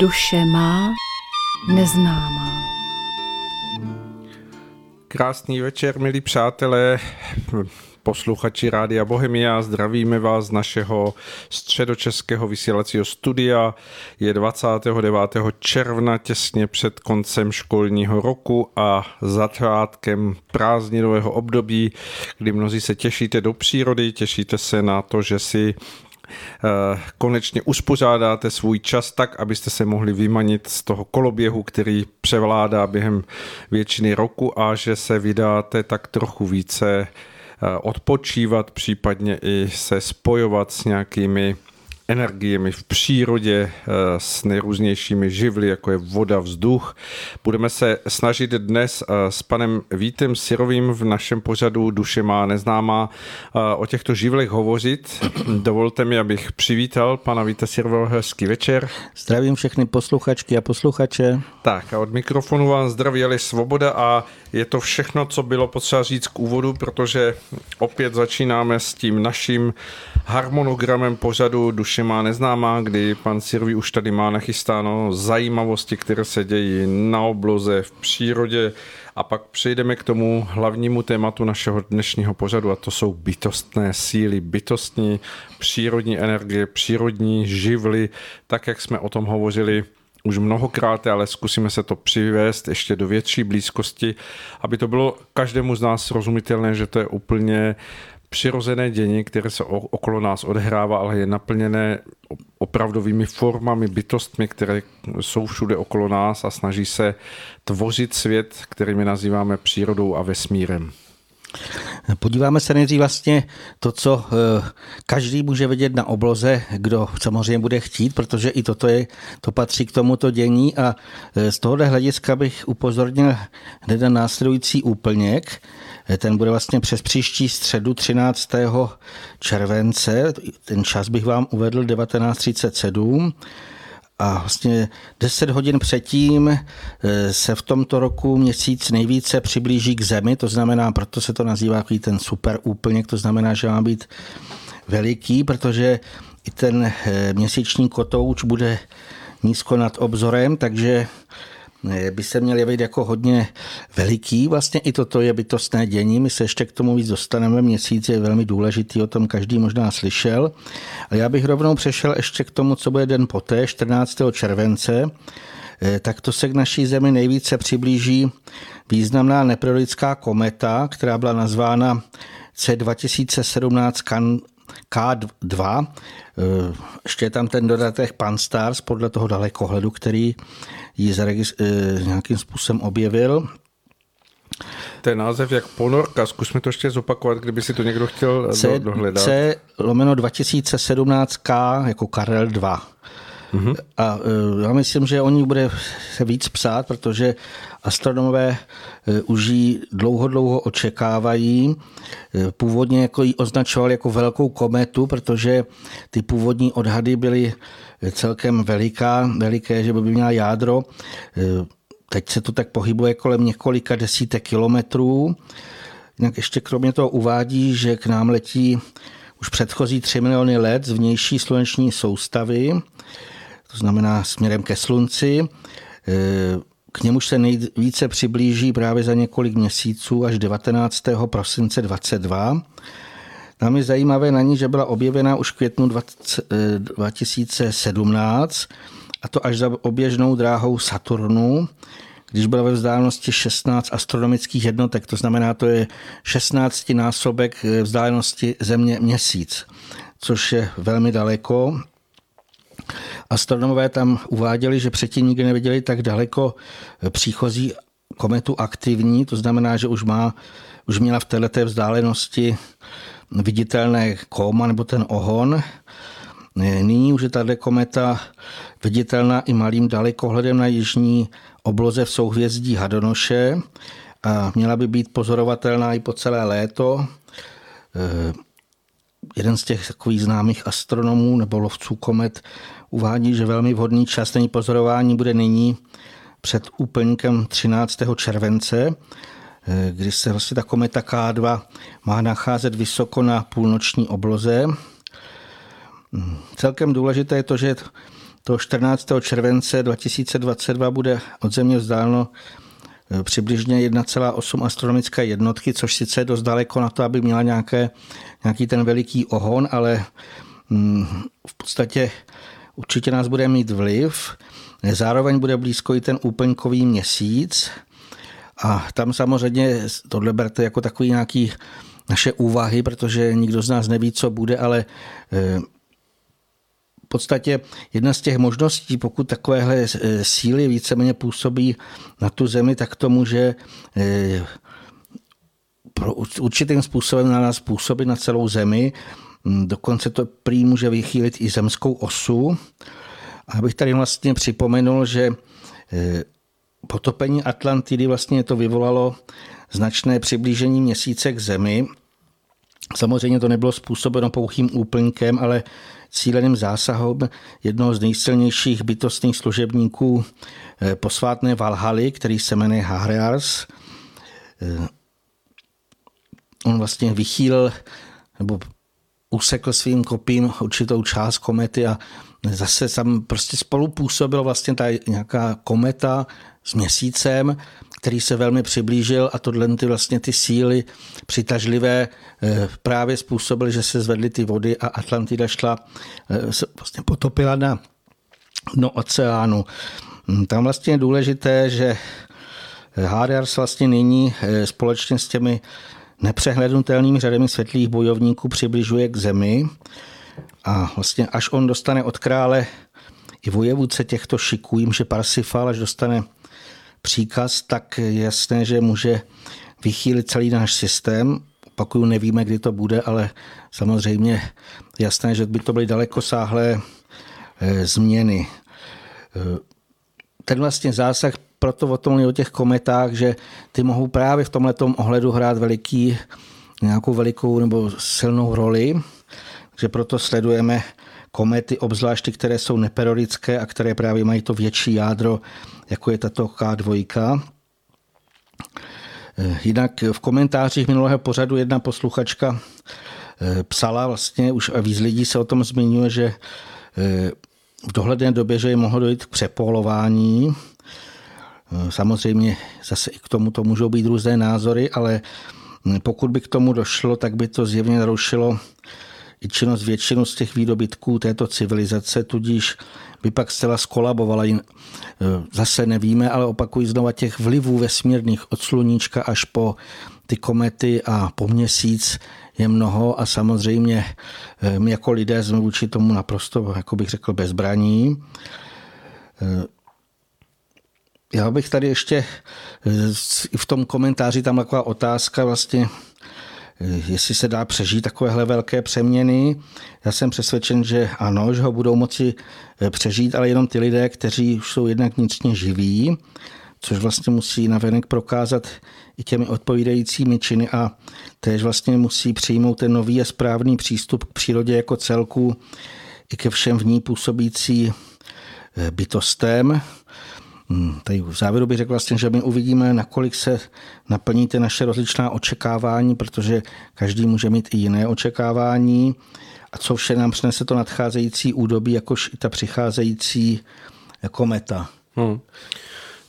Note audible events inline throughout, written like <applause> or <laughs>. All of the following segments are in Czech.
Duše má neznámá. Krásný večer, milí přátelé, posluchači Rádia Bohemia. Zdravíme vás z našeho středočeského vysílacího studia. Je 29. června, těsně před koncem školního roku a začátkem prázdninového období, kdy mnozí se těšíte do přírody, těšíte se na to, že si konečně uspořádáte svůj čas tak, abyste se mohli vymanit z toho koloběhu, který převládá během většiny roku a že se vydáte tak trochu více eh, odpočívat, případně i se spojovat s nějakými energiemi v přírodě eh, s nejrůznějšími živly, jako je voda, vzduch. Budeme se snažit dnes eh, s panem Vítem Sirovým v našem pořadu Duše má neznámá eh, o těchto živlech hovořit. <clears throat> Dovolte mi, abych přivítal pana Víta Sirového. Hezký večer. Zdravím všechny posluchačky a posluchače. Tak a od mikrofonu vám zdraví ale Svoboda a je to všechno, co bylo potřeba říct k úvodu, protože opět začínáme s tím naším harmonogramem pořadu Duše má neznámá, kdy pan Sirvi už tady má nachystáno zajímavosti, které se dějí na obloze, v přírodě. A pak přejdeme k tomu hlavnímu tématu našeho dnešního pořadu a to jsou bytostné síly, bytostní přírodní energie, přírodní živly, tak jak jsme o tom hovořili už mnohokrát, ale zkusíme se to přivést ještě do větší blízkosti, aby to bylo každému z nás srozumitelné, že to je úplně přirozené dění, které se okolo nás odehrává, ale je naplněné opravdovými formami, bytostmi, které jsou všude okolo nás a snaží se tvořit svět, který my nazýváme přírodou a vesmírem. Podíváme se nejdřív vlastně to, co eh, každý může vidět na obloze, kdo samozřejmě bude chtít, protože i toto je, to patří k tomuto dění a eh, z tohohle hlediska bych upozornil hned na následující úplněk. Ten bude vlastně přes příští středu 13. července, ten čas bych vám uvedl 1937 a vlastně 10 hodin předtím eh, se v tomto roku měsíc nejvíce přiblíží k Zemi, to znamená, proto se to nazývá ten super úplněk, to znamená, že má být veliký, protože i ten eh, měsíční kotouč bude nízko nad obzorem, takže by se měl jevit jako hodně veliký. Vlastně i toto je bytostné dění. My se ještě k tomu víc dostaneme. Měsíc je velmi důležitý, o tom každý možná slyšel. A já bych rovnou přešel ještě k tomu, co bude den poté, 14. července. Eh, tak to se k naší zemi nejvíce přiblíží významná neperiodická kometa, která byla nazvána C2017 K2. Eh, ještě je tam ten dodatek Pan-STARRS podle toho dalekohledu, který ji eh, nějakým způsobem objevil. Ten název jak ponorka, zkusme to ještě zopakovat, kdyby si to někdo chtěl C, dohledat. C lomeno 2017K jako Karel 2. Mm-hmm. A e, já myslím, že o ní bude se víc psát, protože astronomové e, už ji dlouho, dlouho očekávají. E, původně jako ji označovali jako velkou kometu, protože ty původní odhady byly celkem veliká, veliké, že by měla jádro. Teď se to tak pohybuje kolem několika desítek kilometrů. Jinak ještě kromě toho uvádí, že k nám letí už předchozí 3 miliony let z vnější sluneční soustavy znamená směrem ke slunci. E, k němuž se nejvíce přiblíží právě za několik měsíců až 19. prosince 22. Tam je zajímavé na ní, že byla objevena už v květnu 2017 e, a to až za oběžnou dráhou Saturnu, když byla ve vzdálenosti 16 astronomických jednotek, to znamená, to je 16 násobek e, vzdálenosti Země měsíc, což je velmi daleko Astronomové tam uváděli, že předtím nikdy neviděli tak daleko příchozí kometu aktivní, to znamená, že už, má, už měla v této vzdálenosti viditelné koma nebo ten ohon. Nyní už je tato kometa viditelná i malým dalekohledem na jižní obloze v souhvězdí Hadonoše a měla by být pozorovatelná i po celé léto jeden z těch takových známých astronomů nebo lovců komet uvádí, že velmi vhodný čas na pozorování bude nyní před úplníkem 13. července, kdy se vlastně ta kometa K2 má nacházet vysoko na půlnoční obloze. Celkem důležité je to, že toho 14. července 2022 bude od Země vzdáleno přibližně 1,8 astronomické jednotky, což sice je dost daleko na to, aby měla nějaké, nějaký ten veliký ohon, ale mm, v podstatě určitě nás bude mít vliv. Zároveň bude blízko i ten úplňkový měsíc a tam samozřejmě tohle berte jako takový nějaký naše úvahy, protože nikdo z nás neví, co bude, ale eh, v podstatě jedna z těch možností, pokud takovéhle eh, síly víceméně působí na tu zemi, tak to může eh, pro určitým způsobem na nás působit na celou zemi. Hm, dokonce to prý může vychýlit i zemskou osu. A bych tady vlastně připomenul, že potopení Atlantidy vlastně to vyvolalo značné přiblížení měsíce k Zemi. Samozřejmě to nebylo způsobeno pouhým úplňkem, ale cíleným zásahem jednoho z nejsilnějších bytostných služebníků eh, posvátné Valhaly, který se jmenuje Hahrears. Eh, on vlastně vychýlil nebo usekl svým kopím určitou část komety a zase tam prostě spolu působila vlastně ta nějaká kometa s měsícem, který se velmi přiblížil a tohle ty vlastně ty síly přitažlivé eh, právě způsobily, že se zvedly ty vody a Atlantida šla, eh, se vlastně potopila na dno oceánu. Hm, tam vlastně je důležité, že Hadars vlastně nyní eh, společně s těmi nepřehlednutelnými řadami světlých bojovníků přibližuje k zemi a vlastně až on dostane od krále i vojevůdce těchto šiků, jim, že Parsifal, až dostane příkaz, tak jasné, že může vychýlit celý náš systém. Opakuju, nevíme, kdy to bude, ale samozřejmě jasné, že by to byly dalekosáhlé eh, změny. Eh, ten vlastně zásah, proto o tom o těch kometách, že ty mohou právě v tomhle ohledu hrát veliký, nějakou velikou nebo silnou roli, že proto sledujeme komety, obzvlášť ty, které jsou neperiodické a které právě mají to větší jádro, jako je tato K2. Eh, jinak v komentářích minulého pořadu jedna posluchačka eh, psala vlastně, už a víc lidí se o tom zmiňuje, že eh, v dohledné době, že je mohlo dojít k přepolování. Samozřejmě zase i k tomu to můžou být různé názory, ale pokud by k tomu došlo, tak by to zjevně narušilo činnost většinu z těch výdobytků této civilizace, tudíž by pak zcela skolabovala. E, zase nevíme, ale opakují znova těch vlivů vesmírných od sluníčka až po ty komety a po měsíc je mnoho a samozřejmě e, my jako lidé jsme vůči tomu naprosto, jako bych řekl, bezbraní. E, já bych tady ještě v tom komentáři tam taková otázka vlastně, jestli se dá přežít takovéhle velké přeměny. Já jsem přesvědčen, že ano, že ho budou moci eh, přežít, ale jenom ty lidé, kteří už jsou jednak vnitřně živí, což vlastně musí navenek prokázat i těmi odpovídajícími činy a též vlastně musí přijmout ten nový a správný přístup k přírodě jako celku i ke všem v ní působící eh, bytostem. Hmm, tady v závěru bych řekl vlastně, že my uvidíme, nakolik se naplní ty naše rozličná očekávání, protože každý může mít i jiné očekávání a co vše nám přinese to nadcházející údobí, jakož i ta přicházející kometa. Hmm.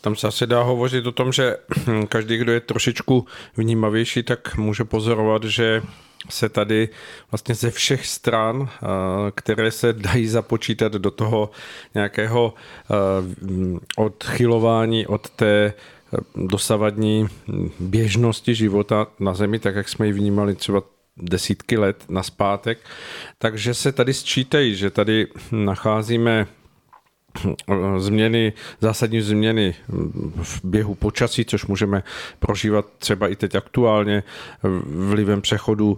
Tam se asi dá hovořit o tom, že <clears throat> každý, kdo je trošičku vnímavější, tak může pozorovat, že se tady vlastně ze všech stran, eh, které se dají započítat do toho nějakého eh, odchylování od té eh, dosavadní běžnosti života na Zemi, tak jak jsme ji vnímali třeba desítky let naspátek, takže se tady sčítají, že tady nacházíme <clears throat> změny, zásadní změny v běhu počasí, což můžeme prožívat třeba i teď aktuálně vlivem přechodu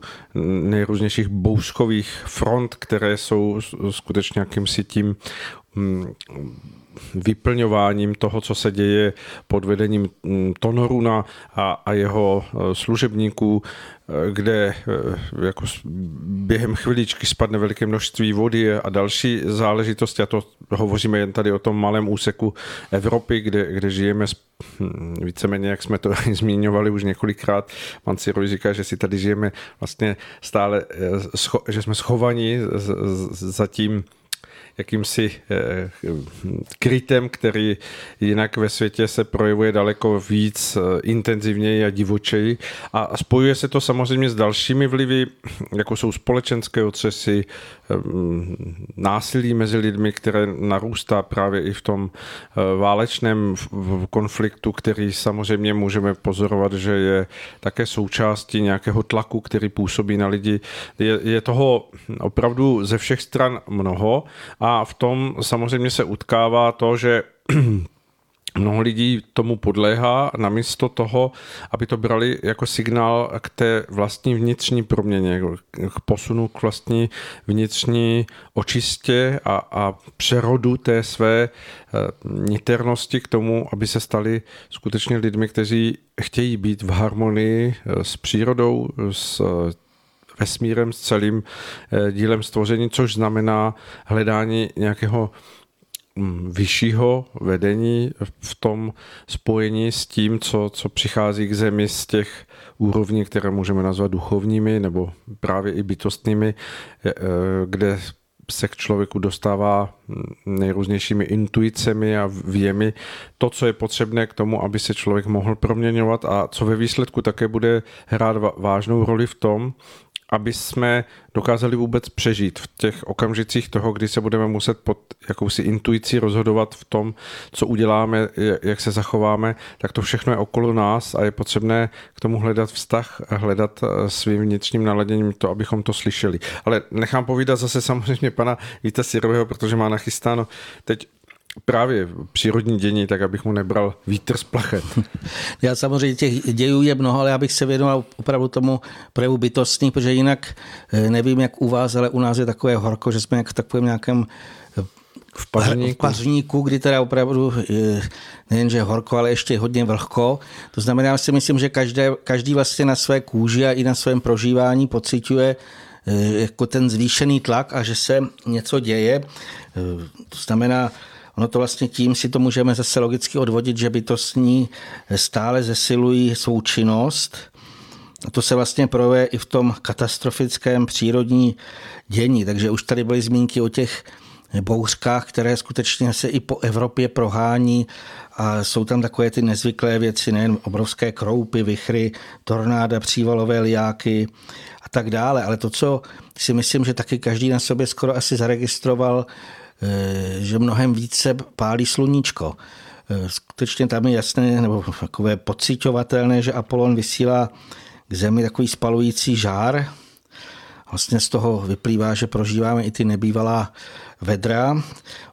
nejrůznějších bouřkových front, které jsou skutečně jakýmsi tím mm, vyplňováním toho, co se děje pod vedením mm, Tonoruna a, a jeho e, služebníků, e, kde e, jako během chviličky spadne veliké množství vody a další záležitosti, a to hovoříme jen tady o tom malém úseku Evropy, kde, kde žijeme hm, víceméně, jak jsme to <laughs> zmiňovali už několikrát, pan Cyroj říká, že si tady žijeme vlastně stále, že jsme schovaní za tím jakýmsi eh, krytem, který jinak ve světě se projevuje daleko víc eh, intenzivněji a divočeji. A spojuje se to samozřejmě s dalšími vlivy, jako jsou společenské otřesy, násilí mezi lidmi, které narůstá právě i v tom válečném konfliktu, který samozřejmě můžeme pozorovat, že je také součástí nějakého tlaku, který působí na lidi. Je, je toho opravdu ze všech stran mnoho a v tom samozřejmě se utkává to, že <clears throat> mnoho lidí tomu podléhá namísto toho, aby to brali jako signál k té vlastní vnitřní proměně, k posunu k vlastní vnitřní očistě a, a přerodu té své eh, niternosti k tomu, aby se stali skutečně lidmi, kteří chtějí být v harmonii eh, s přírodou, s eh, vesmírem, s celým dílem stvoření, což znamená hledání nějakého Mm, vyššího vedení v tom spojení s tím, co, co přichází k zemi z těch úrovní, které můžeme nazvat duchovními nebo právě i bytostnými, e, kde se k člověku dostává nejrůznějšími intuicemi a věmi to, co je potřebné k tomu, aby se člověk mohl proměňovat a co ve výsledku také bude hrát vážnou roli v tom, aby jsme dokázali vůbec přežít v těch okamžicích toho, kdy se budeme muset pod jakousi intuicí rozhodovat v tom, co uděláme, jak se zachováme, tak to všechno je okolo nás a je potřebné k tomu hledat vztah, hledat eh, svým vnitřním naladěním to, abychom to slyšeli. Ale nechám povídat zase samozřejmě pana Víta Sirového, protože má nachystáno teď právě přírodní dění, tak abych mu nebral vítr z plachet. <laughs> Já samozřejmě těch dějů je mnoho, ale já bych se věnoval opravdu tomu projevu bytostný, protože jinak eh, nevím, jak u vás, ale u nás je takové horko, že jsme jak v takovém nějakém eh, v pařníku. v pařníku, kdy teda opravdu eh, nejenže horko, ale ještě hodně vlhko. To znamená, já si myslím, že každé, každý vlastně na své kůži a i na svém prožívání pociťuje jako ten zvýšený tlak a že se něco děje. To znamená, Ono to vlastně tím si to můžeme zase logicky odvodit, že bytostní stále zesilují svou činnost. A to se vlastně projevuje i v tom katastrofickém přírodní dění. Takže už tady byly zmínky o těch bouřkách, které skutečně se i po Evropě prohání a jsou tam takové ty nezvyklé věci, nejen obrovské kroupy, vychry, tornáda, přívalové liáky a tak dále. Ale to, co si myslím, že taky každý na sobě skoro asi zaregistroval, že mnohem více pálí sluníčko. Eh, skutečně tam je jasné, nebo takové pocitovatelné, že Apollon vysílá k Zemi takový spalující žár. Vlastně z toho vyplývá, že prožíváme i ty nebývalá vedra.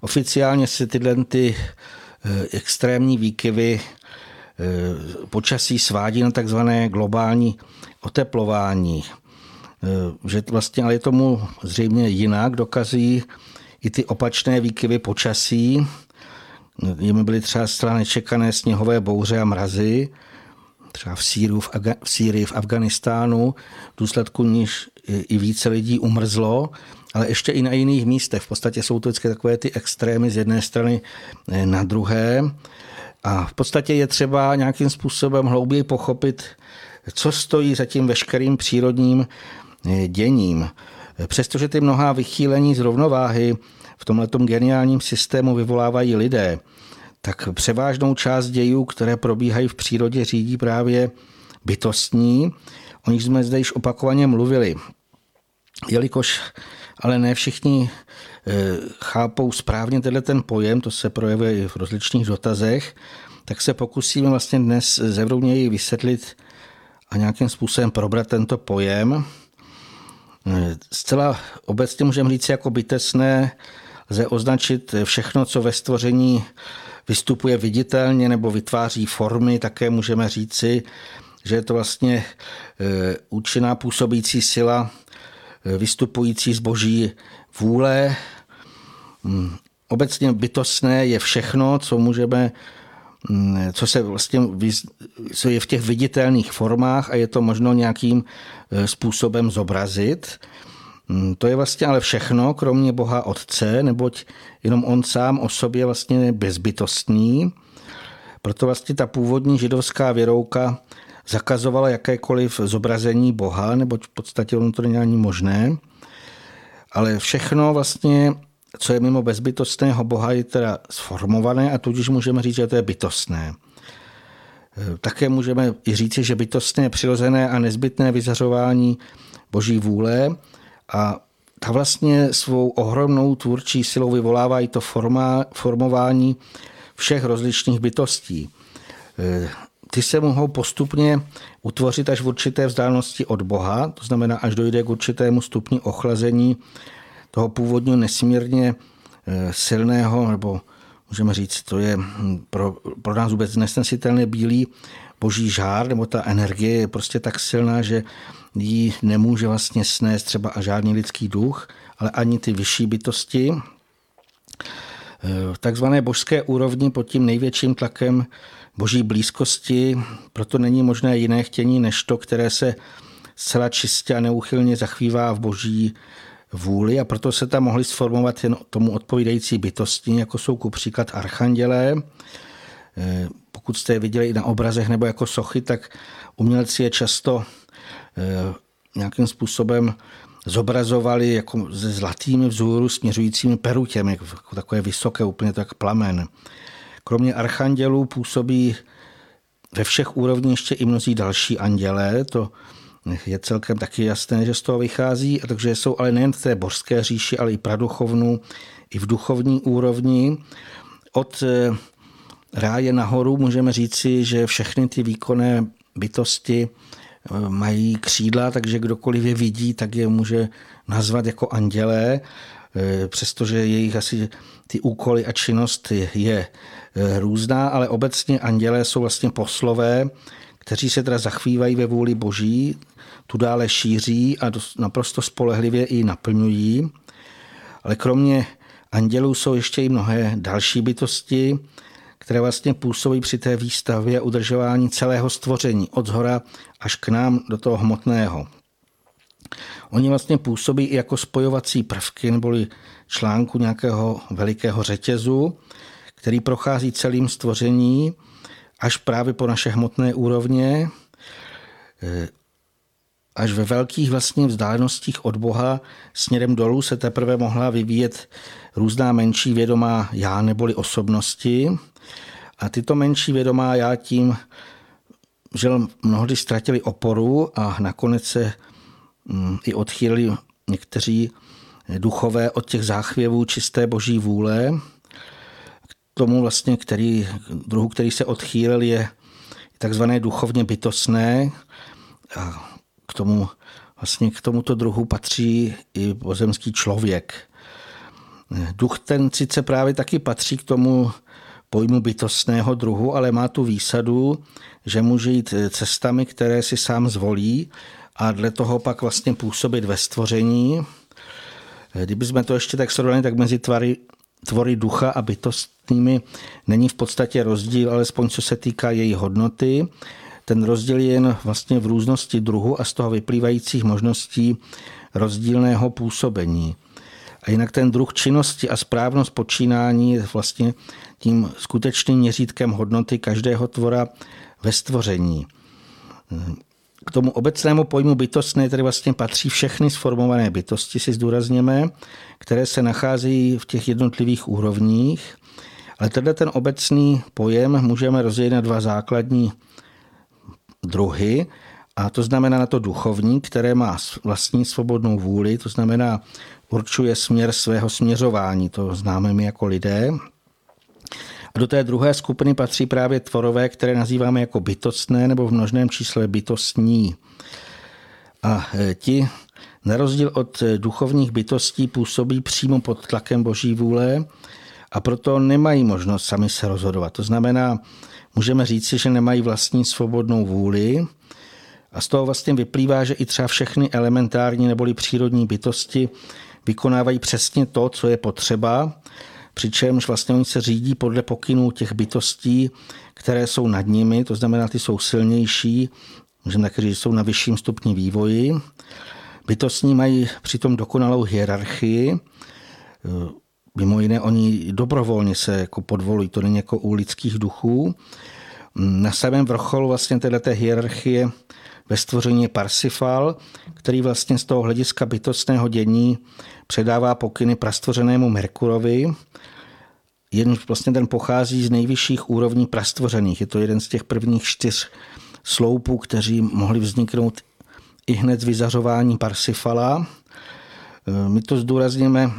Oficiálně se tyhle ty eh, extrémní výkyvy počasí svádí na takzvané globální oteplování. Že vlastně ale je tomu zřejmě jinak, dokazují i ty opačné výkyvy počasí. Jimi byly třeba zcela nečekané sněhové bouře a mrazy, třeba v Sýrii, v, Aga- v Sýrii, v Afganistánu, v důsledku níž i více lidí umrzlo, ale ještě i na jiných místech. V podstatě jsou to vždycky takové ty extrémy z jedné strany eh, na druhé. A v podstatě je třeba nějakým způsobem hlouběji pochopit, co stojí za tím veškerým přírodním eh, děním. Přestože ty mnohá vychýlení z rovnováhy v tomhle geniálním systému vyvolávají lidé, tak převážnou část dějů, které probíhají v přírodě, řídí právě bytostní, o nich jsme zde již opakovaně mluvili. Jelikož ale ne všichni eh, chápou správně tenhle ten pojem, to se projevuje i v rozličných dotazech, tak se pokusíme vlastně dnes zevrubněji vysvětlit a nějakým způsobem probrat tento pojem. Zcela obecně můžeme říct jako bytesné, lze označit všechno, co ve stvoření vystupuje viditelně nebo vytváří formy, také můžeme říci, že je to vlastně e, účinná působící sila e, vystupující z boží vůle. Mm, obecně bytostné je všechno, co můžeme co se vlastně co je v těch viditelných formách a je to možno nějakým e, způsobem zobrazit. Mm, to je vlastně ale všechno, kromě Boha Otce, neboť jenom on sám o sobě vlastně bezbytostný. Proto vlastně ta původní židovská věrouka zakazovala jakékoliv zobrazení Boha, neboť v podstatě ono to není ani možné. Ale všechno vlastně co je mimo bezbytostného Boha, je teda sformované a tudíž můžeme říct, že to je bytostné. Také můžeme i říci, že bytostné, přirozené a nezbytné vyzařování boží vůle a ta vlastně svou ohromnou tvůrčí silou vyvolává i to forma, formování všech rozličných bytostí. E, ty se mohou postupně utvořit až v určité vzdálenosti od Boha, to znamená, až dojde k určitému stupni ochlazení toho původního nesmírně e, silného, nebo můžeme říct, to je pro, pro nás vůbec nesnesitelně bílý boží žár, nebo ta energie je prostě tak silná, že ji nemůže vlastně snést třeba a žádný lidský duch, ale ani ty vyšší bytosti. V takzvané božské úrovni pod tím největším tlakem boží blízkosti, proto není možné jiné chtění než to, které se zcela čistě a neuchylně zachvívá v boží vůli a proto se tam mohly sformovat jen tomu odpovídající bytosti, jako jsou ku příklad archandělé. Pokud jste je viděli i na obrazech nebo jako sochy, tak umělci je často Eh, nějakým způsobem zobrazovali jako ze zlatými vzhůru směřujícími perutěmi, jako takové vysoké, úplně tak plamen. Kromě archandělů působí ve všech úrovních ještě i mnozí další andělé, to je celkem taky jasné, že z toho vychází, a takže jsou ale nejen v té božské říši, ale i praduchovnu, i v duchovní úrovni. Od eh, ráje nahoru můžeme říci, že všechny ty výkonné bytosti mají křídla, takže kdokoliv je vidí, tak je může nazvat jako andělé, e, přestože jejich asi ty úkoly a činnost je různá, ale obecně andělé jsou vlastně poslové, kteří se teda zachvívají ve vůli boží, tu dále šíří a naprosto spolehlivě i naplňují. Ale kromě andělů jsou ještě i mnohé další bytosti, které vlastně působí při té výstavě a udržování celého stvoření od zhora až k nám do toho hmotného. Oni vlastně působí i jako spojovací prvky neboli článku nějakého velikého řetězu, který prochází celým stvoření až právě po naše hmotné úrovně, až ve velkých vlastně vzdálenostích od Boha směrem dolů se teprve mohla vyvíjet různá menší vědomá já neboli osobnosti, a tyto menší vědomá já tím, že mnohdy ztratili oporu a nakonec se mm, i odchýlili někteří duchové od těch záchvěvů čisté boží vůle. K tomu vlastně, který, druhu, který se odchýlil, je takzvané duchovně bytostné. K tomu vlastně k tomuto druhu patří i pozemský člověk. Duch ten sice právě taky patří k tomu pojmu bytostného druhu, ale má tu výsadu, že může jít cestami, které si sám zvolí a dle toho pak vlastně působit ve stvoření. Kdybychom to ještě tak srovnali, tak mezi tvary, tvory ducha a bytostnými není v podstatě rozdíl, alespoň co se týká její hodnoty. Ten rozdíl je jen vlastně v různosti druhu a z toho vyplývajících možností rozdílného působení. A jinak ten druh činnosti a správnost počínání je vlastně tím skutečným měřítkem hodnoty každého tvora ve stvoření. K tomu obecnému pojmu bytostné tedy vlastně patří všechny sformované bytosti, si zdůrazněme, které se nacházejí v těch jednotlivých úrovních. Ale tenhle ten obecný pojem můžeme rozdělit na dva základní druhy, a to znamená na to duchovní, které má vlastní svobodnou vůli, to znamená určuje směr svého směřování, to známe my jako lidé. A do té druhé skupiny patří právě tvorové, které nazýváme jako bytostné nebo v množném čísle bytostní. A e, ti, na rozdíl od e, duchovních bytostí, působí přímo pod tlakem boží vůle a proto nemají možnost sami se rozhodovat. To znamená, můžeme říci, že nemají vlastní svobodnou vůli, a z toho vlastně vyplývá, že i třeba všechny elementární neboli přírodní bytosti vykonávají přesně to, co je potřeba, přičemž vlastně oni se řídí podle pokynů těch bytostí, které jsou nad nimi, to znamená, ty jsou silnější, můžeme také říct, že jsou na vyšším stupni vývoji. Bytostní mají přitom dokonalou hierarchii, mimo jiné oni dobrovolně se jako podvolují, to není jako u lidských duchů. Na samém vrcholu vlastně této hierarchie ve stvoření je Parsifal, který vlastně z toho hlediska bytostného dění předává pokyny prastvořenému Merkurovi, jen vlastně ten pochází z nejvyšších úrovní prastvořených. Je to jeden z těch prvních čtyř sloupů, kteří mohli vzniknout i hned z vyzařování Parsifala. My to zdůrazníme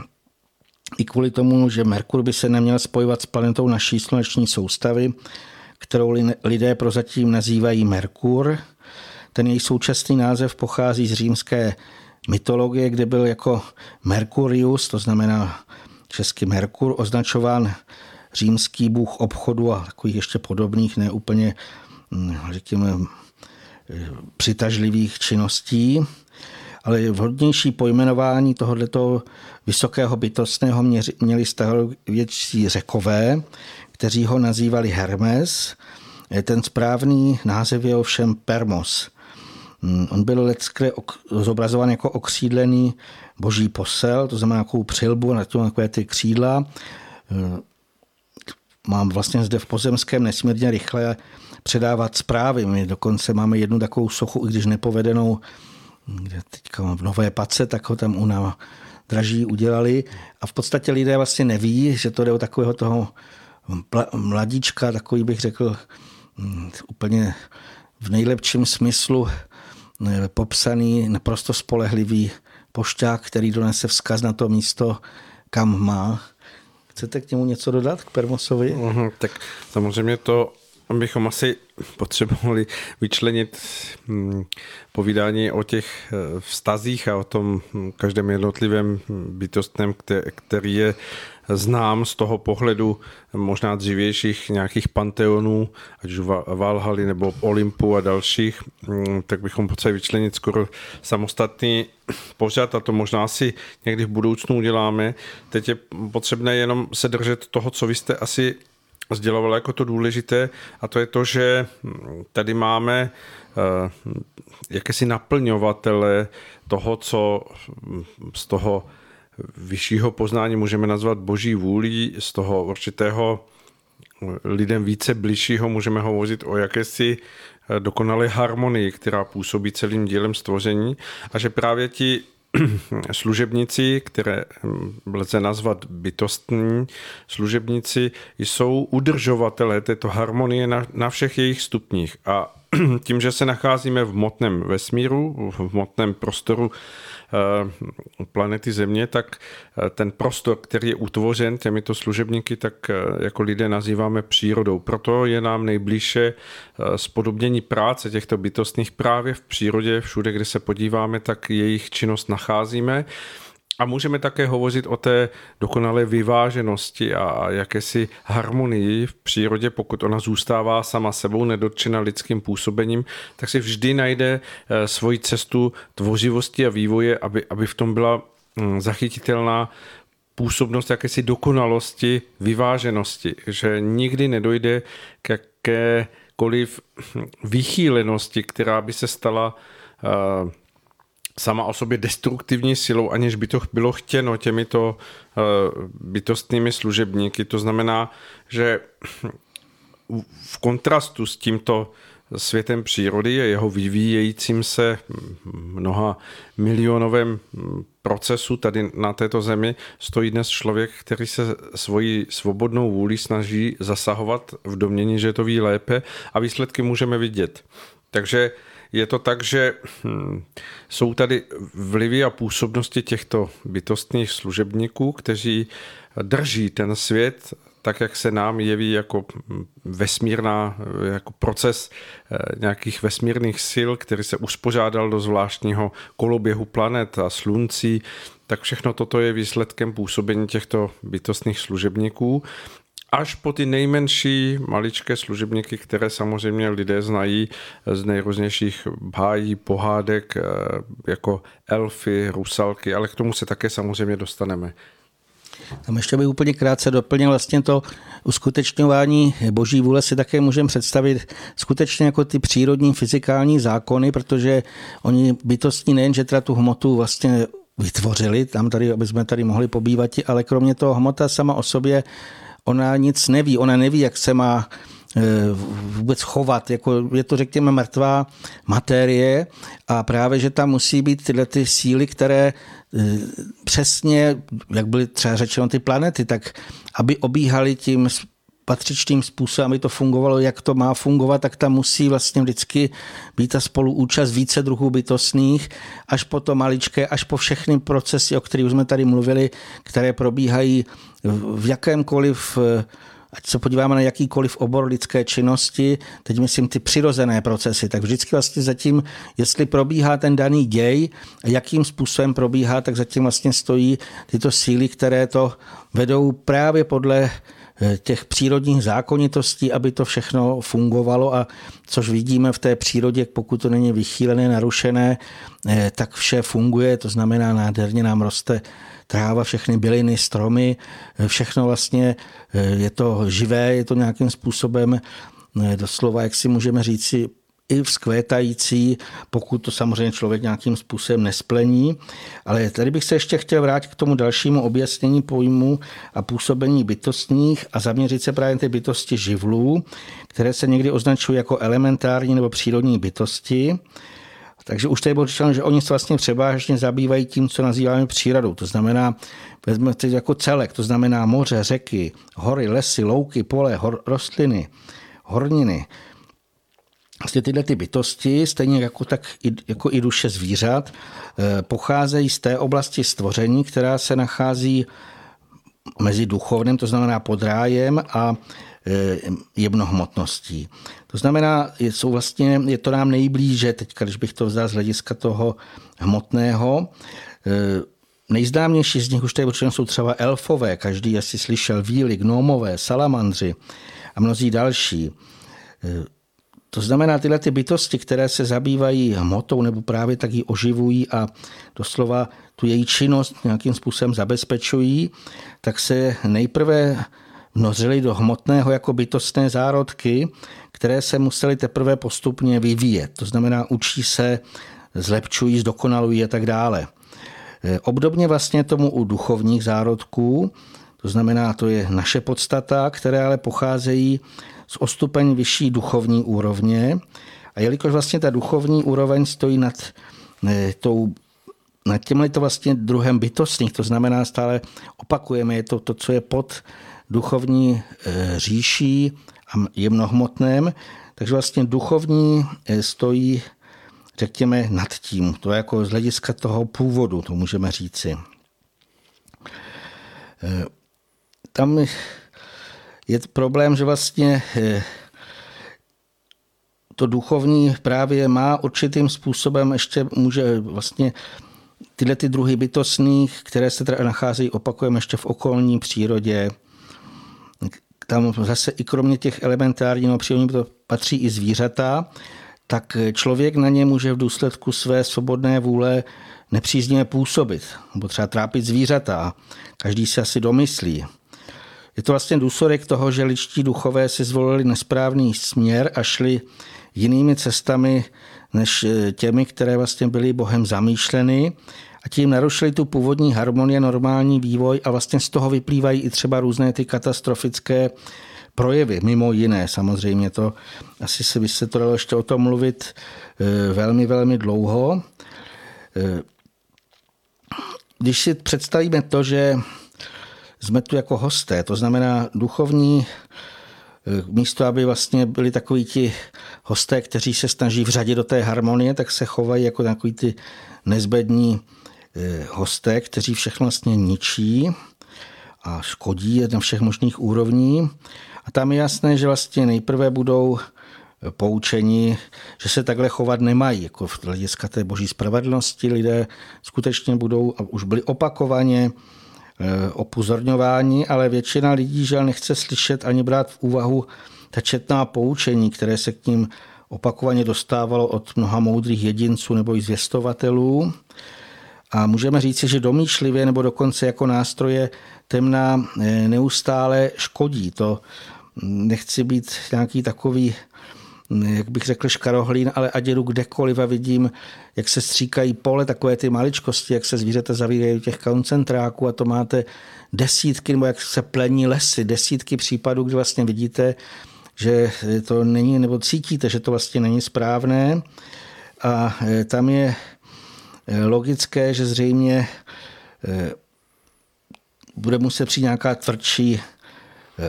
i kvůli tomu, že Merkur by se neměl spojovat s planetou naší sluneční soustavy, kterou lidé prozatím nazývají Merkur. Ten její současný název pochází z římské mytologie, kde byl jako Mercurius, to znamená český Merkur, označován římský bůh obchodu a takových ještě podobných, neúplně, hm, řekněme, přitažlivých činností, ale vhodnější pojmenování tohoto vysokého bytostného měli starověčtí řekové, kteří ho nazývali Hermes. Ten správný název je ovšem Permos. Hm, on byl leckde zobrazován jako okřídlený boží posel, to znamená nějakou přilbu na tom takové ty křídla. Hm, mám vlastně zde v pozemském nesmírně rychle předávat zprávy. My dokonce máme jednu takovou sochu, i když nepovedenou, kde teďka v Nové Pace, tak ho tam u nás draží udělali. A v podstatě lidé vlastně neví, že to jde o takového toho mladíčka, takový bych řekl hm, úplně v nejlepším smyslu popsaný naprosto spolehlivý pošťák, který donese vzkaz na to místo, kam má. Chcete k němu něco dodat, k Permosovi? Uhum, tak samozřejmě to bychom asi potřebovali vyčlenit hm, povídání o těch eh, vztazích a o tom hm, každém jednotlivém bytostném, který je znám z toho pohledu možná dřívějších nějakých panteonů, ať už Valhaly nebo Olympu a dalších, tak bychom potřebovali vyčlenit skoro samostatný pořad a to možná asi někdy v budoucnu uděláme. Teď je potřebné jenom se držet toho, co vy jste asi sděloval jako to důležité a to je to, že tady máme eh, jakési naplňovatele toho, co z toho vyššího poznání můžeme nazvat boží vůlí, z toho určitého lidem více bližšího můžeme hovořit o jakési eh, dokonalé harmonii, která působí celým dílem stvoření a že právě ti <clears throat> služebníci, které hm, lze nazvat bytostní služebníci, jsou udržovatelé této harmonie na, na všech jejich stupních. A <clears throat> tím, že se nacházíme v motném vesmíru, v motném prostoru eh, planety Země, tak eh, ten prostor, který je utvořen těmito služebníky, tak eh, jako lidé nazýváme přírodou. Proto je nám nejblíže spodobnění práce těchto bytostných právě v přírodě, všude, kde se podíváme, tak jejich činnost nacházíme. A můžeme také hovořit o té dokonalé vyváženosti a jakési harmonii v přírodě, pokud ona zůstává sama sebou, nedotčena lidským působením, tak si vždy najde eh, svoji cestu tvořivosti a vývoje, aby, aby v tom byla mm, zachytitelná působnost jakési dokonalosti, vyváženosti, že nikdy nedojde k jakékoliv vychýlenosti, která by se stala uh, sama o sobě destruktivní silou, aniž by to bylo chtěno těmito eh, bytostnými služebníky. To znamená, že v kontrastu s tímto světem přírody a jeho vyvíjejícím se mnoha milionovém procesu tady na této zemi stojí dnes člověk, který se svojí svobodnou vůli snaží zasahovat v domění, že to ví lépe a výsledky můžeme vidět. Takže je to tak, že hm, jsou tady vlivy a působnosti těchto bytostných služebníků, kteří drží ten svět tak, jak se nám jeví jako vesmírná, jako proces eh, nějakých vesmírných sil, který se uspořádal do zvláštního koloběhu planet a sluncí, tak všechno toto je výsledkem působení těchto bytostných služebníků až po ty nejmenší maličké služebníky, které samozřejmě lidé znají z nejrůznějších bájí, pohádek, eh, jako elfy, rusalky, ale k tomu se také samozřejmě dostaneme. Tam ještě bych úplně krátce doplnil vlastně to uskutečňování boží vůle si také můžeme představit skutečně jako ty přírodní fyzikální zákony, protože oni bytostní nejen, že teda tu hmotu vlastně vytvořili, tam tady, aby jsme tady mohli pobývat, ale kromě toho hmota sama o sobě ona nic neví, ona neví, jak se má vůbec chovat. Jako je to, řekněme, mrtvá materie a právě, že tam musí být tyhle ty síly, které přesně, jak byly třeba řečeno ty planety, tak aby obíhaly tím patřičným způsobem, aby to fungovalo, jak to má fungovat, tak tam musí vlastně vždycky být ta spoluúčast více druhů bytostných, až po to maličké, až po všechny procesy, o kterých jsme tady mluvili, které probíhají v jakémkoliv ať se podíváme na jakýkoliv obor lidské činnosti, teď myslím ty přirozené procesy, tak vždycky vlastně zatím, jestli probíhá ten daný děj jakým způsobem probíhá, tak zatím vlastně stojí tyto síly, které to vedou právě podle těch přírodních zákonitostí, aby to všechno fungovalo. A což vidíme v té přírodě, pokud to není vychýlené, narušené, eh, tak vše funguje, to znamená nádherně nám roste tráva, všechny byliny, stromy, eh, všechno vlastně je to živé, je to nějakým způsobem doslova, jak si můžeme říci, i vzkvétající, pokud to samozřejmě člověk nějakým způsobem nesplení. Ale tady bych se ještě chtěl vrátit k tomu dalšímu objasnění pojmu a působení bytostních a zaměřit se právě ty bytosti živlů, které se někdy označují jako elementární nebo přírodní bytosti. Takže už tady bylo řečeno, že oni se vlastně převážně zabývají tím, co nazýváme přírodou. To znamená, vezmeme to jako celek, to znamená moře, řeky, hory, lesy, louky, pole, hor, rostliny, horniny, Vlastně tyhle ty bytosti, stejně jako, tak, jako i duše zvířat, eh, pocházejí z té oblasti stvoření, která se nachází mezi duchovným, to znamená pod rájem a eh, jemnohmotností. To znamená, jsou vlastně, je to nám nejblíže, teď, když bych to vzal z hlediska toho hmotného, eh, Nejznámější z nich už tady jsou třeba elfové, každý asi slyšel víly, gnomové, salamandři a mnozí další. To znamená, tyhle ty bytosti, které se zabývají hmotou nebo právě tak ji oživují a doslova tu její činnost nějakým způsobem zabezpečují, tak se nejprve vnořili do hmotného jako bytostné zárodky, které se musely teprve postupně vyvíjet. To znamená, učí se, zlepčují, zdokonalují a tak dále. E, obdobně vlastně tomu u duchovních zárodků, to znamená, to je naše podstata, které ale pocházejí z ostupeň vyšší duchovní úrovně. A jelikož vlastně ta duchovní úroveň stojí nad ne, tou nad těmhle to vlastně druhem bytostných, to znamená stále opakujeme, je to to, co je pod duchovní e, říší a jemnohmotném, takže vlastně duchovní e, stojí, řekněme, nad tím. To je jako z hlediska toho původu, to můžeme říci. Tam je problém, že vlastně eh, to duchovní právě má určitým způsobem ještě může vlastně tyhle ty druhy bytostných, které se teda nacházejí, opakujeme ještě v okolní přírodě, tam zase i kromě těch elementárních no přírodních to patří i zvířata, tak člověk na ně může v důsledku své svobodné vůle nepříznivě působit, nebo třeba trápit zvířata. Každý si asi domyslí. Je to vlastně důsledek toho, že ličtí duchové si zvolili nesprávný směr a šli jinými cestami než eh, těmi, které vlastně byly Bohem zamýšleny a tím narušili tu původní harmonii, normální vývoj a vlastně z toho vyplývají i třeba různé ty katastrofické projevy, mimo jiné samozřejmě to, asi se by se to dalo ještě o tom mluvit eh, velmi, velmi dlouho. Eh, když si představíme to, že jsme tu jako hosté, to znamená duchovní eh, místo, aby vlastně byli takoví ti hosté, kteří se snaží vřadit do té harmonie, tak se chovají jako takový ty nezbední eh, hosté, kteří všechno vlastně ničí a škodí na všech možných úrovní. A tam je jasné, že vlastně nejprve budou poučení, že se takhle chovat nemají. Jako v hlediska té boží spravedlnosti lidé skutečně budou, a už byli opakovaně Eh, opozorňování, ale většina lidí žel nechce slyšet ani brát v úvahu ta četná poučení, které se k ním opakovaně dostávalo od mnoha moudrých jedinců nebo i zvěstovatelů. A můžeme říci, že domýšlivě nebo dokonce jako nástroje temná eh, neustále škodí. To nechci být nějaký takový jak bych řekl, škarohlín, ale ať jdu kdekoliv a vidím, jak se stříkají pole, takové ty maličkosti, jak se zvířata zavírají těch koncentráků a to máte desítky, nebo jak se plení lesy, desítky případů, kdy vlastně vidíte, že to není, nebo cítíte, že to vlastně není správné. A tam je logické, že zřejmě bude muset přijít nějaká tvrdší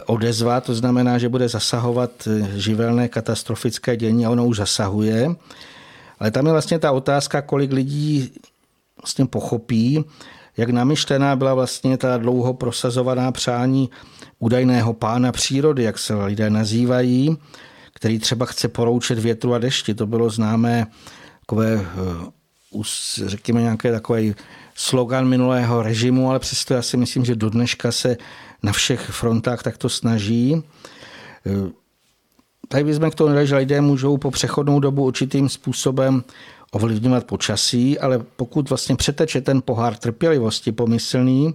odezva, to znamená, že bude zasahovat živelné katastrofické dění a ono už zasahuje. Ale tam je vlastně ta otázka, kolik lidí vlastně pochopí, jak namyšlená byla vlastně ta dlouho prosazovaná přání údajného pána přírody, jak se lidé nazývají, který třeba chce poroučet větru a dešti. To bylo známé takové, eh, řekněme, nějaké takový slogan minulého režimu, ale přesto já si myslím, že do dneška se na všech frontách takto snaží. Eh, tady bychom k tomu že lidé můžou po přechodnou dobu určitým způsobem ovlivňovat počasí, ale pokud vlastně přeteče ten pohár trpělivosti pomyslný,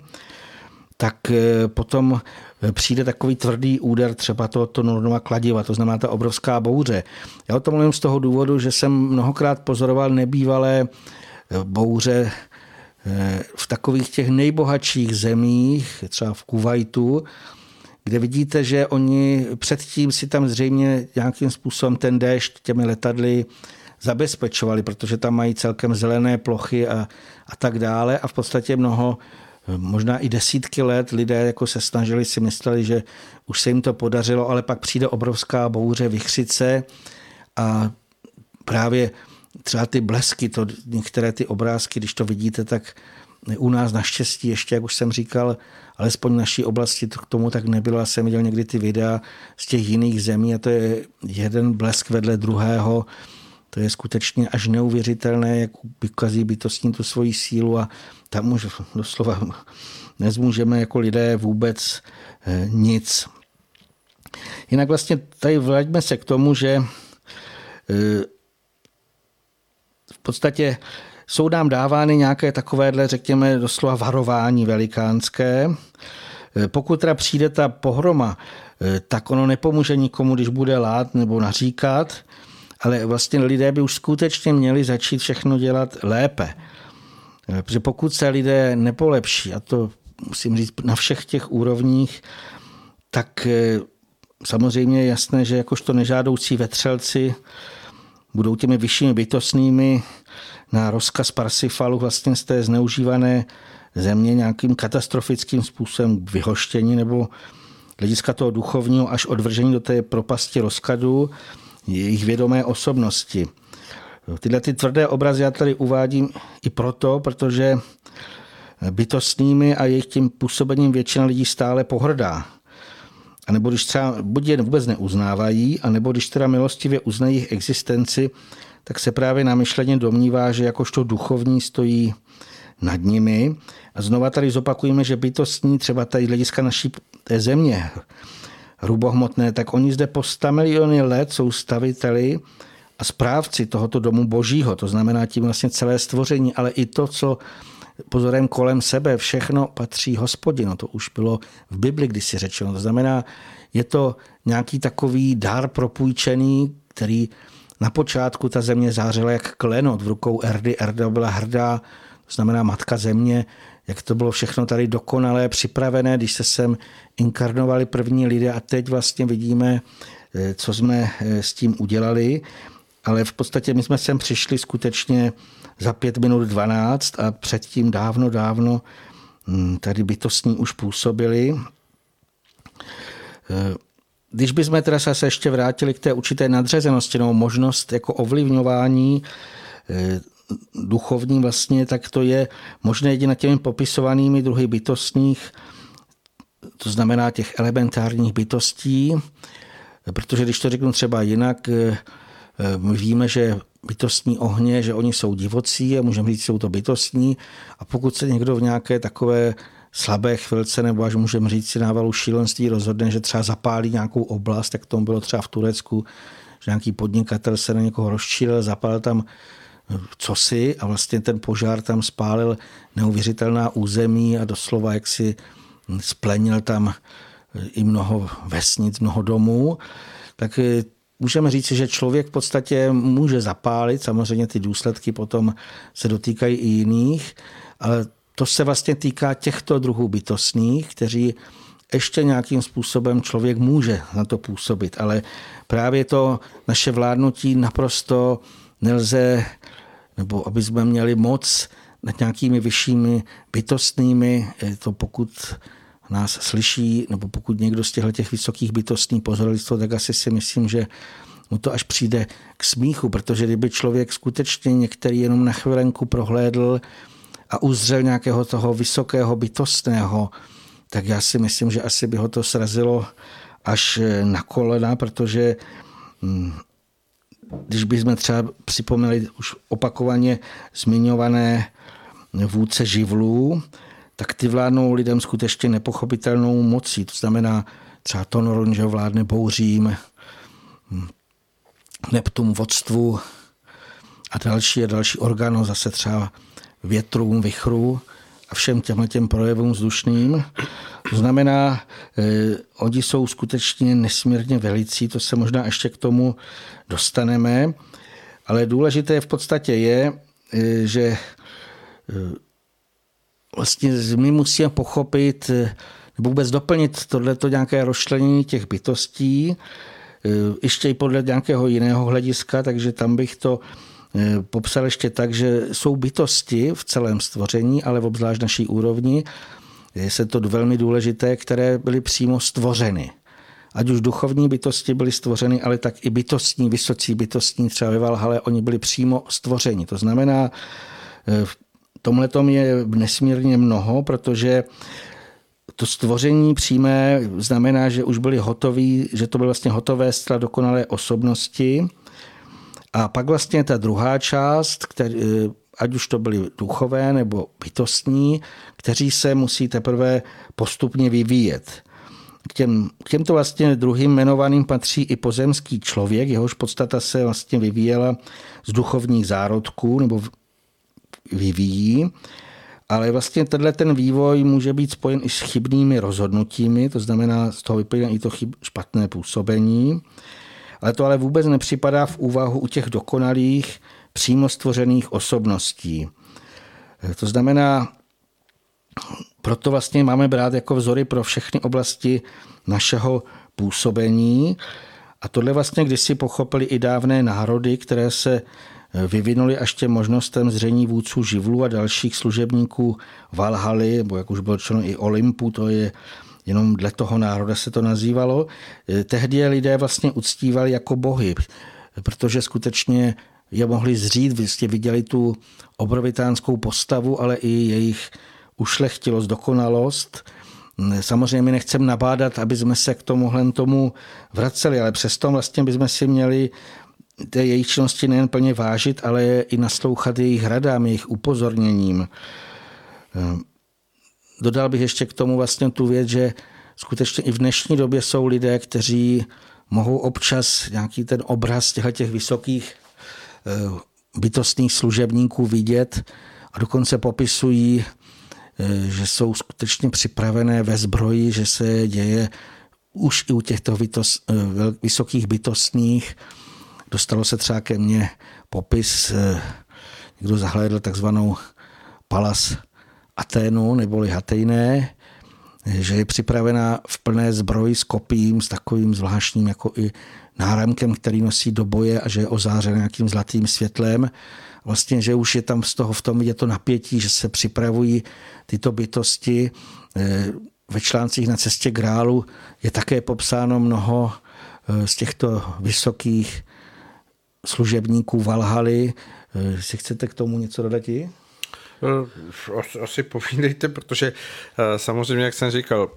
tak eh, potom eh, přijde takový tvrdý úder třeba tohoto Nordova kladiva, to znamená ta obrovská bouře. Já o tom mluvím z toho důvodu, že jsem mnohokrát pozoroval nebývalé bouře v takových těch nejbohatších zemích, třeba v Kuwaitu, kde vidíte, že oni předtím si tam zřejmě nějakým způsobem ten déšť těmi letadly zabezpečovali, protože tam mají celkem zelené plochy a, a tak dále. A v podstatě mnoho možná i desítky let lidé jako se snažili, si mysleli, že už se jim to podařilo, ale pak přijde obrovská bouře, vychřice a právě třeba ty blesky, to, některé ty obrázky, když to vidíte, tak u nás naštěstí ještě, jak už jsem říkal, alespoň v naší oblasti k tomu tak nebylo. Já jsem viděl někdy ty videa z těch jiných zemí a to je jeden blesk vedle druhého. To je skutečně až neuvěřitelné, jak vykazí bytostní tu svoji sílu a tam už doslova nezmůžeme jako lidé vůbec eh, nic. Jinak vlastně tady vraťme se k tomu, že eh, v podstatě jsou nám dávány nějaké takovéhle, řekněme, doslova varování velikánské. E, pokud teda přijde ta pohroma, e, tak ono nepomůže nikomu, když bude lát nebo naříkat, ale vlastně lidé by už skutečně měli začít všechno dělat lépe. E, protože pokud se lidé nepolepší, a to musím říct na všech těch úrovních, tak samozřejmě je jasné, že jakožto nežádoucí vetřelci budou těmi vyššími bytostnými na rozkaz Parsifalu vlastně z té zneužívané země nějakým katastrofickým způsobem vyhoštění nebo hlediska toho duchovního až odvržení do té propasti rozkadu jejich vědomé osobnosti. Tyhle ty tvrdé obrazy já tady uvádím i proto, protože bytostnými a jejich tím působením většina lidí stále pohrdá. A nebo když třeba buď je vůbec neuznávají, a nebo když teda milostivě uznají jejich existenci, tak se právě na myšleně domnívá, že jakožto duchovní stojí nad nimi. A znova tady zopakujeme, že bytostní třeba tady hlediska naší země, hrubohmotné, tak oni zde po 100 miliony let jsou staviteli a správci tohoto domu božího, to znamená tím vlastně celé stvoření, ale i to, co pozorem kolem sebe, všechno patří hospodinu. To už bylo v Bibli kdysi řečeno. To znamená, je to nějaký takový dar propůjčený, který na počátku ta země zářila jak klenot v rukou Erdy. Erda byla hrdá, to znamená matka země, jak to bylo všechno tady dokonalé, připravené, když se sem inkarnovali první lidé a teď vlastně vidíme, eh, co jsme eh, s tím udělali. Ale v podstatě my jsme sem přišli skutečně za pět minut 12 a předtím dávno, dávno hm, tady bytostní už působili. Eh, když bychom teda se ještě vrátili k té určité nadřazenosti nebo možnost jako ovlivňování eh, duchovní vlastně, tak to je možné jedině těmi popisovanými druhy bytostních, to znamená těch elementárních bytostí, protože když to řeknu třeba jinak, eh, my víme, že bytostní ohně, že oni jsou divocí a můžeme říct, že jsou to bytostní a pokud se někdo v nějaké takové slabé chvilce, nebo až můžeme říct si návalu šílenství, rozhodne, že třeba zapálí nějakou oblast, tak tomu bylo třeba v Turecku, že nějaký podnikatel se na někoho rozčílil, zapálil tam eh, cosi a vlastně ten požár tam spálil neuvěřitelná území a doslova jak si splenil tam i mnoho vesnic, mnoho domů, tak eh, můžeme říct, že člověk v podstatě může zapálit, samozřejmě ty důsledky potom se dotýkají i jiných, ale to se vlastně týká těchto druhů bytostných, kteří ještě nějakým způsobem člověk může na to působit, ale právě to naše vládnutí naprosto nelze, nebo aby jsme měli moc nad nějakými vyššími bytostnými, to pokud nás slyší, nebo pokud někdo z těchto těch vysokých bytostných pozorlistů, tak asi si myslím, že mu to až přijde k smíchu, protože kdyby člověk skutečně některý jenom na chvilenku prohlédl a uzřel nějakého toho vysokého bytostného, tak já si myslím, že asi by ho to srazilo až na kolena, protože hm, když bychom třeba připomněli už opakovaně zmiňované vůdce živlů, tak ty vládnou lidem skutečně nepochopitelnou mocí. To znamená třeba Tonoron, že vládne bouřím, hm, Neptun vodstvu a další a další orgáno zase třeba větrům, vychrů a všem těmhle těm projevům vzdušným. To znamená, eh, oni jsou skutečně nesmírně velicí, to se možná ještě k tomu dostaneme, ale důležité v podstatě je, eh, že eh, vlastně my musíme pochopit, eh, nebo vůbec doplnit tohleto nějaké rozčlenění těch bytostí, eh, ještě i podle nějakého jiného hlediska, takže tam bych to eh, popsal ještě tak, že jsou bytosti v celém stvoření, ale v obzvlášť naší úrovni, je se to velmi důležité, které byly přímo stvořeny. Ať už duchovní bytosti byly stvořeny, ale tak i bytostní, vysocí bytostní, třeba ve Valhale, oni byli přímo stvořeni. To znamená, v tomhle je nesmírně mnoho, protože to stvoření přímé znamená, že už byly hotový, že to byly vlastně hotové zcela dokonalé osobnosti. A pak vlastně ta druhá část, který, ať už to byly duchové nebo bytostní, kteří se musí teprve postupně vyvíjet. K, těm, k těmto vlastně druhým jmenovaným patří i pozemský člověk, jehož podstata se vlastně vyvíjela z duchovních zárodků nebo vyvíjí, ale vlastně tenhle ten vývoj může být spojen i s chybnými rozhodnutími, to znamená, z toho vyplývá i to chyb, špatné působení, ale to ale vůbec nepřipadá v úvahu u těch dokonalých, přímo stvořených osobností. To znamená, proto vlastně máme brát jako vzory pro všechny oblasti našeho působení. A tohle vlastně kdysi pochopili i dávné národy, které se vyvinuli až těm možnostem zření vůdců živlů a dalších služebníků Valhaly, nebo jak už bylo členo i Olympu, to je jenom dle toho národa se to nazývalo. Tehdy je lidé vlastně uctívali jako bohy, protože skutečně je mohli zřít, jste viděli tu obrovitánskou postavu, ale i jejich ušlechtilost, dokonalost. Samozřejmě my nechceme nabádat, aby jsme se k tomuhle tomu vraceli, ale přesto vlastně bychom si měli té jejich činnosti nejen plně vážit, ale i naslouchat jejich radám, jejich upozorněním. Dodal bych ještě k tomu vlastně tu věc, že skutečně i v dnešní době jsou lidé, kteří mohou občas nějaký ten obraz těch vysokých eh, bytostných služebníků vidět a dokonce popisují, eh, že jsou skutečně připravené ve zbroji, že se děje už i u těchto eh, vysokých bytostných. Dostalo se třeba ke mně popis, někdo zahlédl takzvanou Palas Aténu neboli Hatejné, že je připravená v plné zbroji s kopím, s takovým zvláštním jako i náramkem, který nosí do boje a že je ozářen nějakým zlatým světlem. Vlastně, že už je tam z toho v tom je to napětí, že se připravují tyto bytosti. Eh, ve článcích na cestě grálu je také popsáno mnoho eh, z těchto vysokých služebníků Valhaly. Eh, si chcete k tomu něco dodat asi povídejte, protože eh, samozřejmě, jak jsem říkal,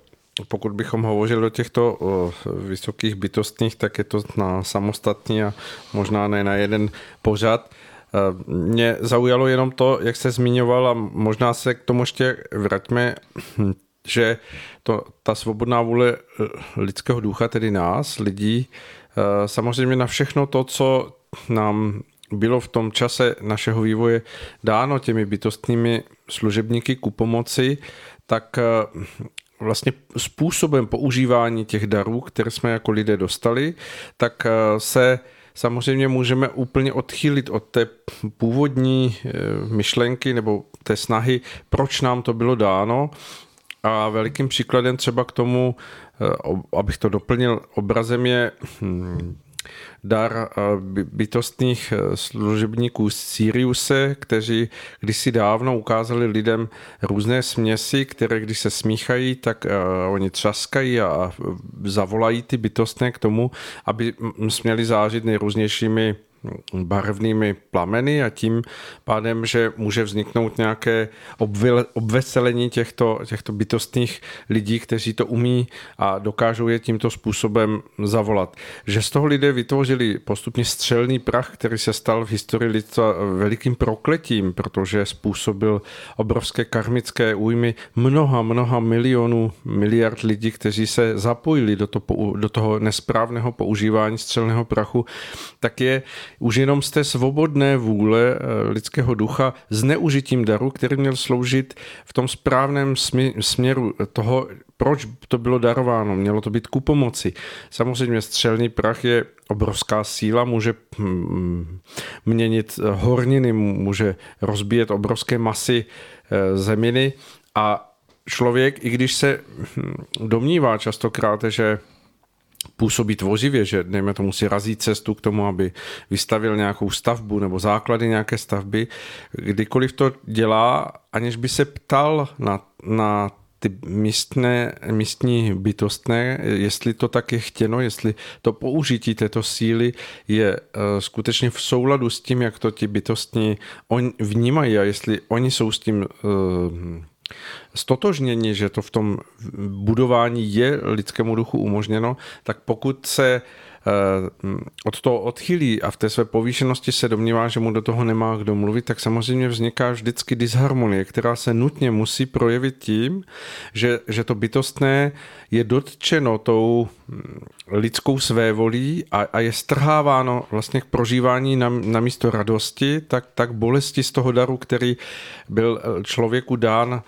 pokud bychom hovořili o těchto vysokých bytostních, tak je to na samostatný a možná ne na jeden pořad. Mě zaujalo jenom to, jak se zmiňoval a možná se k tomu ještě vraťme, hm, že to, ta svobodná vůle lidského ducha, tedy nás, lidí, samozřejmě na všechno to, co nám bylo v tom čase našeho vývoje dáno těmi bytostnými služebníky ku pomoci, tak eh, vlastně způsobem používání těch darů, které jsme jako lidé dostali, tak eh, se samozřejmě můžeme úplně odchýlit od té původní eh, myšlenky nebo té snahy, proč nám to bylo dáno. A velikým příkladem třeba k tomu, abych to doplnil obrazem, je hm, dar bytostných služebníků z Siriuse, kteří kdysi dávno ukázali lidem různé směsi, které když se smíchají, tak oni třaskají a zavolají ty bytostné k tomu, aby směli zážit nejrůznějšími barevnými plameny a tím pádem, že může vzniknout nějaké obveselení těchto, těchto bytostných lidí, kteří to umí a dokážou je tímto způsobem zavolat. Že z toho lidé vytvořili postupně střelný prach, který se stal v historii lidstva velikým prokletím, protože způsobil obrovské karmické újmy mnoha, mnoha milionů, miliard lidí, kteří se zapojili do, to, do toho nesprávného používání střelného prachu, tak je už jenom z té svobodné vůle eh, lidského ducha zneužitím daru, který měl sloužit v tom správném směru toho, proč to bylo darováno. Mělo to být ku pomoci. Samozřejmě střelný prach je obrovská síla, může hm, měnit horniny, může rozbíjet obrovské masy eh, zeminy a člověk, i když se hm, domnívá častokrát, že působí tvořivě, že dejme tomu si razí cestu k tomu, aby vystavil nějakou stavbu nebo základy nějaké stavby, kdykoliv to dělá, aniž by se ptal na, na ty místné, místní bytostné, jestli to tak je chtěno, jestli to použití této síly je uh, skutečně v souladu s tím, jak to ti bytostní on, vnímají a jestli oni jsou s tím stotožnění, že to v tom budování je lidskému duchu umožněno, tak pokud se od toho odchylí a v té své povýšenosti se domnívá, že mu do toho nemá kdo mluvit, tak samozřejmě vzniká vždycky disharmonie, která se nutně musí projevit tím, že, že to bytostné je dotčeno tou hm, lidskou svévolí a, a je strháváno vlastně k prožívání na, na místo radosti, tak, tak bolesti z toho daru, který byl člověku dán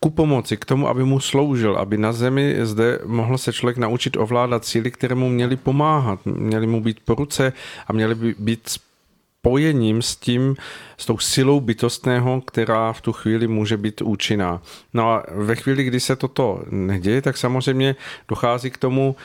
ku pomoci, k tomu, aby mu sloužil, aby na zemi zde mohl se člověk naučit ovládat síly, které mu měly pomáhat, měly mu být po ruce a měly by být spojením s tím, s tou silou bytostného, která v tu chvíli může být účinná. No a ve chvíli, kdy se toto neděje, tak samozřejmě dochází k tomu,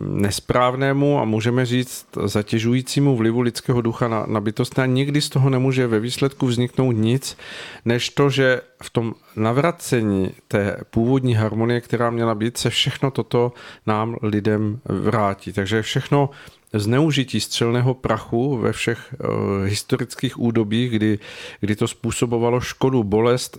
nesprávnému a můžeme říct zatěžujícímu vlivu lidského ducha na, na bytostné a nikdy z toho nemůže ve výsledku vzniknout nic, než to, že v tom navracení té původní harmonie, která měla být, se všechno toto nám lidem vrátí. Takže všechno zneužití střelného prachu ve všech uh, historických údobích, kdy, kdy to způsobovalo škodu, bolest,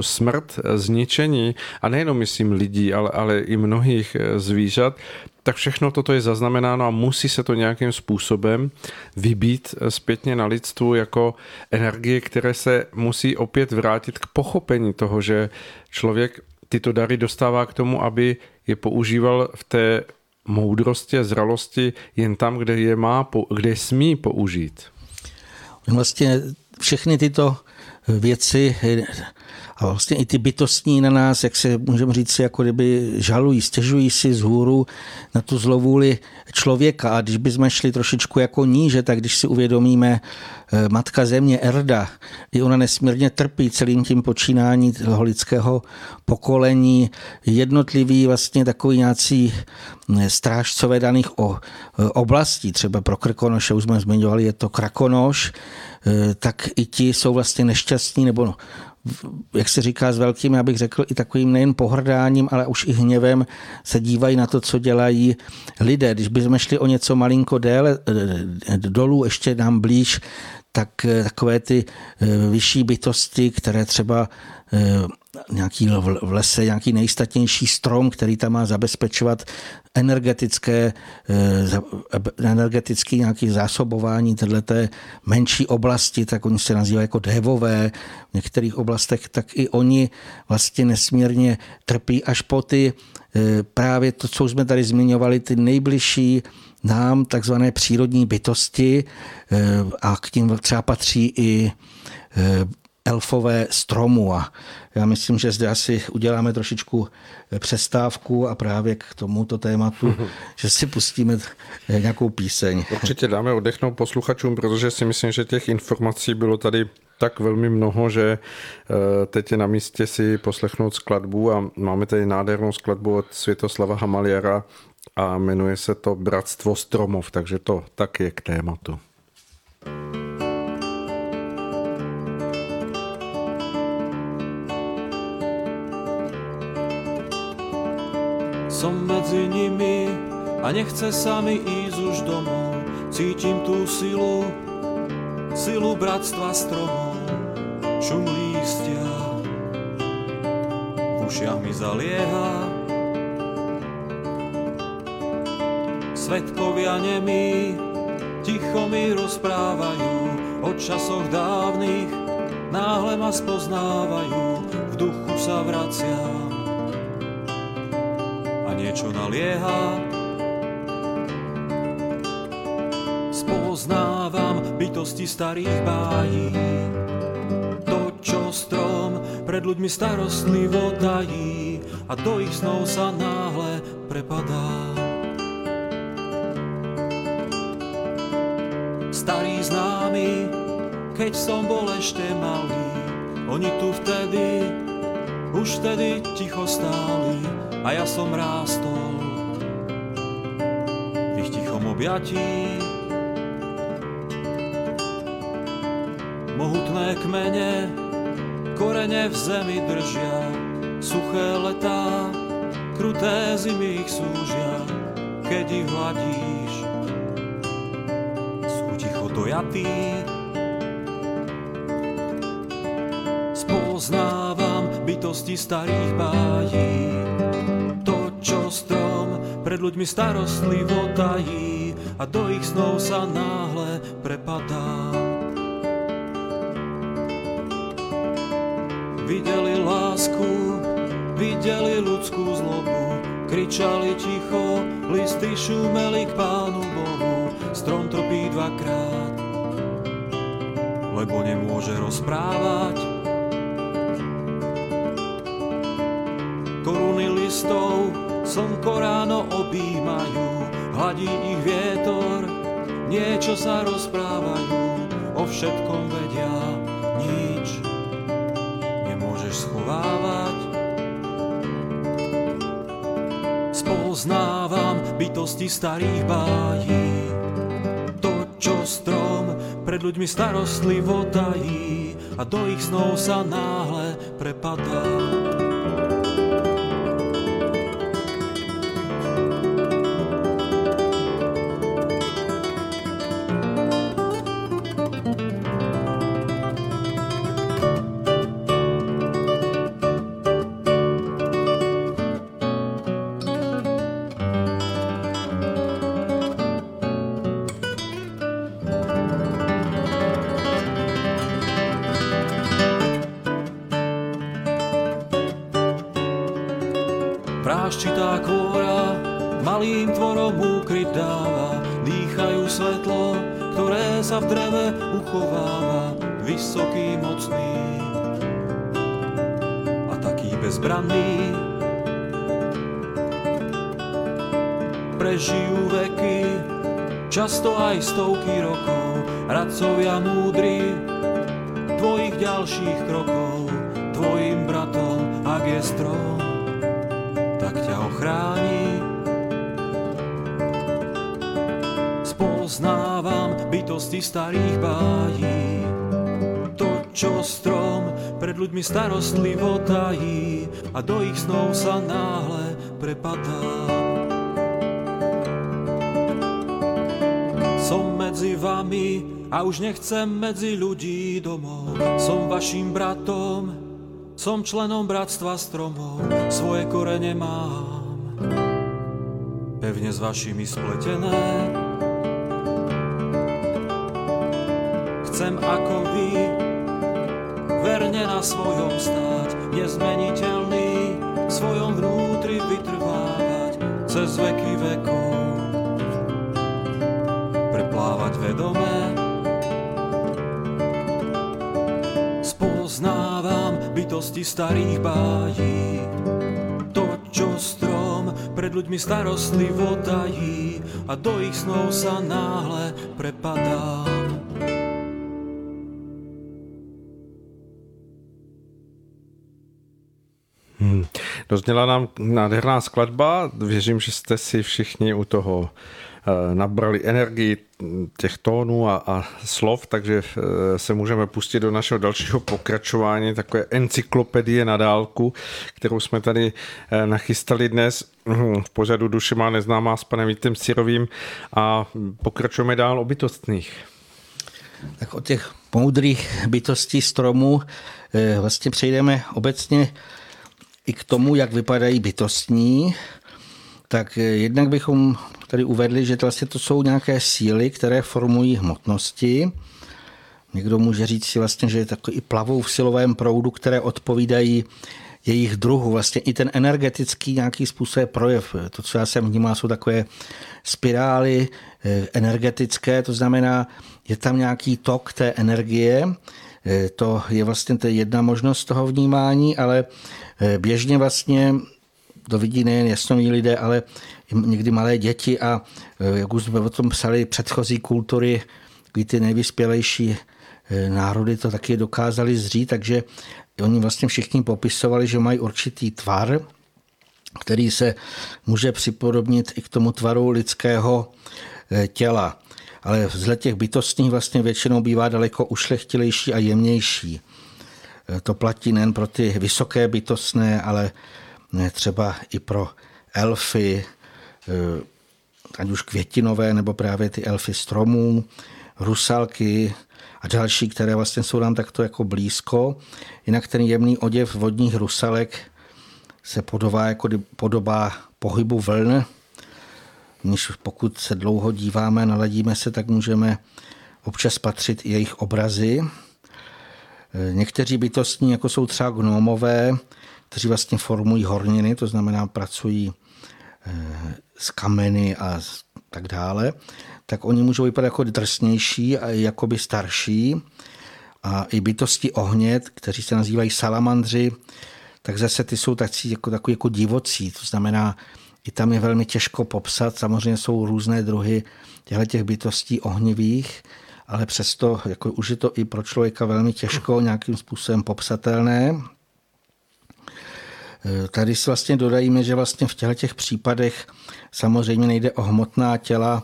smrt, zničení a nejenom myslím lidí, ale, ale i mnohých eh, zvířat, tak všechno toto je zaznamenáno a musí se to nějakým způsobem vybít zpětně na lidstvu jako energie, které se musí opět vrátit k pochopení toho, že člověk tyto dary dostává k tomu, aby je používal v té moudrosti a zralosti jen tam, kde je má, kde smí použít. Vlastně všechny tyto věci a vlastně i ty bytostní na nás, jak se můžeme říct, jako kdyby žalují, stěžují si z hůru na tu zlovůli člověka. A když bychom šli trošičku jako níže, tak když si uvědomíme eh, matka země Erda, i ona nesmírně trpí celým tím počínání toho lidského pokolení, jednotlivý vlastně takový nějací hm, strážcové daných eh, oblastí, třeba pro Krkonoše, už jsme zmiňovali, je to Krakonoš, eh, tak i ti jsou vlastně nešťastní nebo jak se říká s velkým, já bych řekl, i takovým nejen pohrdáním, ale už i hněvem se dívají na to, co dělají lidé. Když bychom šli o něco malinko déle eh, dolů, ještě nám blíž, tak eh, takové ty eh, vyšší bytosti, které třeba nějaký v lese, nějaký nejstatnější strom, který tam má zabezpečovat energetické, energetické nějaké zásobování této menší oblasti, tak oni se nazývají jako dévové v některých oblastech, tak i oni vlastně nesmírně trpí až po ty právě to, co jsme tady zmiňovali, ty nejbližší nám takzvané přírodní bytosti eh, a k tím třeba patří i eh, elfové stromu a já myslím, že zde asi uděláme trošičku eh, přestávku a právě k tomuto tématu, <laughs> že si pustíme nějakou píseň. Určitě dáme oddechnout posluchačům, protože si myslím, že těch informací bylo tady tak velmi mnoho, že eh, teď je na místě si poslechnout skladbu a máme tady nádhernou skladbu od Světoslava Hamaliara a jmenuje se to Bratstvo stromov, takže to tak je k tématu. Som medzi nimi a nechce sa mi ísť už domov. Cítim tú silu, silu bratstva stromov, šum lístia. V mi zalieha, Svetkovia nemí, ticho mi rozprávajú o časoch dávnych, náhle ma spoznávajú, v duchu sa vraciam niečo nalieha. Spoznávam bytosti starých bájí, to, čo strom pred ľuďmi starostlivo tají a do ich snov sa náhle prepadá. Starý známy, keď som bol ešte malý, oni tu vtedy, už vtedy ticho stáli, a ja som rástol v ich tichom objatí. Mohutné kmene, korene v zemi držia, suché letá, kruté zimy ich súžia, keď ich hladíš. Sú ticho dojatí, spoznávam bytosti starých bájí pred ľuďmi starostlivo tají a do ich snov sa náhle prepadá. Videli lásku, videli ľudskú zlobu, kričali ticho, listy šumeli k Pánu Bohu, strom tropí dvakrát, lebo nemôže rozprávať. Koruny listov Slnko ráno objímajú, hladí ich vietor, niečo sa rozprávajú, o všetkom vedia, nič nemôžeš schovávať. Spoznávam bytosti starých bájí, to, čo strom pred ľuďmi starostlivo tají a do ich snov sa náhle prepadá. Uchováva vysoký, mocný a taký bezbranný. Prežijú veky, často aj stovky rokov, radcovia múdri tvojich ďalších krokov, tvojim bratom, ak je strom, bytosti starých bájí. To, čo strom pred ľuďmi starostlivo tají a do ich snov sa náhle prepadá. Som medzi vami a už nechcem medzi ľudí domov. Som vašim bratom, som členom bratstva stromov, svoje korene mám. Pevne s vašimi spletené, chcem ako vy verne na svojom stáť, nezmeniteľný, v svojom vnútri vytrvávať cez veky vekov. Preplávať vedome, spoznávam bytosti starých bájí, to, čo strom pred ľuďmi starostlivo tají a do ich snov sa náhle prepadám. Dozněla nám nádherná skladba, věřím, že jste si všichni u toho eh, nabrali energii těch tónů a, a slov, takže eh, se můžeme pustit do našeho dalšího pokračování, takové encyklopedie na dálku, kterou jsme tady eh, nachystali dnes. Hm, v pořadu Duše má neznámá s panem Vítem Cirovým a pokračujeme dál o bytostných. Tak o těch moudrých bytostí stromů vlastně přejdeme obecně i k tomu, jak vypadají bytostní, tak jednak bychom tady uvedli, že vlastně to jsou nějaké síly, které formují hmotnosti. Někdo může říct si vlastně, že je takový plavou v silovém proudu, které odpovídají jejich druhu. Vlastně i ten energetický nějaký způsob projev. To, co já jsem vnímal, jsou takové spirály eh, energetické, to znamená, je tam nějaký tok té energie, eh, to je vlastně to jedna možnost toho vnímání, ale běžně vlastně to vidí nejen jasnoví lidé, ale i někdy malé děti a eh, jak už jsme o tom psali, předchozí kultury, kdy ty nejvyspělejší eh, národy to taky dokázali zřít, takže oni vlastně všichni popisovali, že mají určitý tvar, který se může připodobnit i k tomu tvaru lidského těla. Ale vzhled těch bytostních vlastně většinou bývá daleko ušlechtilejší a jemnější. To platí nejen pro ty vysoké bytostné, ale třeba i pro elfy, eh, ať už květinové, nebo právě ty elfy stromů, rusalky a další, které vlastně jsou nám takto jako blízko. Jinak ten jemný oděv vodních rusalek se podobá, jako podobá pohybu vln, když pokud se dlouho díváme, naladíme se, tak můžeme občas patřit i jejich obrazy. Někteří bytostní, jako jsou třeba gnomové, kteří vlastně formují horniny, to znamená pracují eh, s kameny a tak dále, tak oni můžou vypadat jako drsnější a jakoby starší. A i bytosti ohnět, kteří se nazývají salamandři, tak zase ty jsou tací, jako, takový jako divocí. To znamená, i tam je velmi těžko popsat. Samozřejmě jsou různé druhy těchto těch bytostí ohnivých, ale přesto jako už je to i pro člověka velmi těžko nějakým způsobem popsatelné. E, tady si vlastně dodajíme, že vlastně v těchto těch případech samozřejmě nejde o hmotná těla,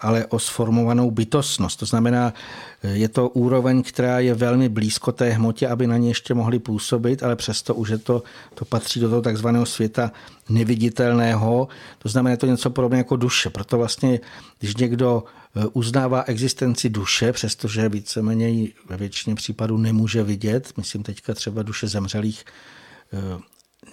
ale o sformovanou bytostnost. To znamená, e, je to úroveň, která je velmi blízko té hmotě, aby na ně ještě mohli působit, ale přesto už je to, to patří do toho takzvaného světa neviditelného. To znamená, je to něco podobné jako duše. Proto vlastně, když někdo uznává existenci duše, přestože víceméně ji ve většině případů nemůže vidět. Myslím teďka třeba duše zemřelých eh,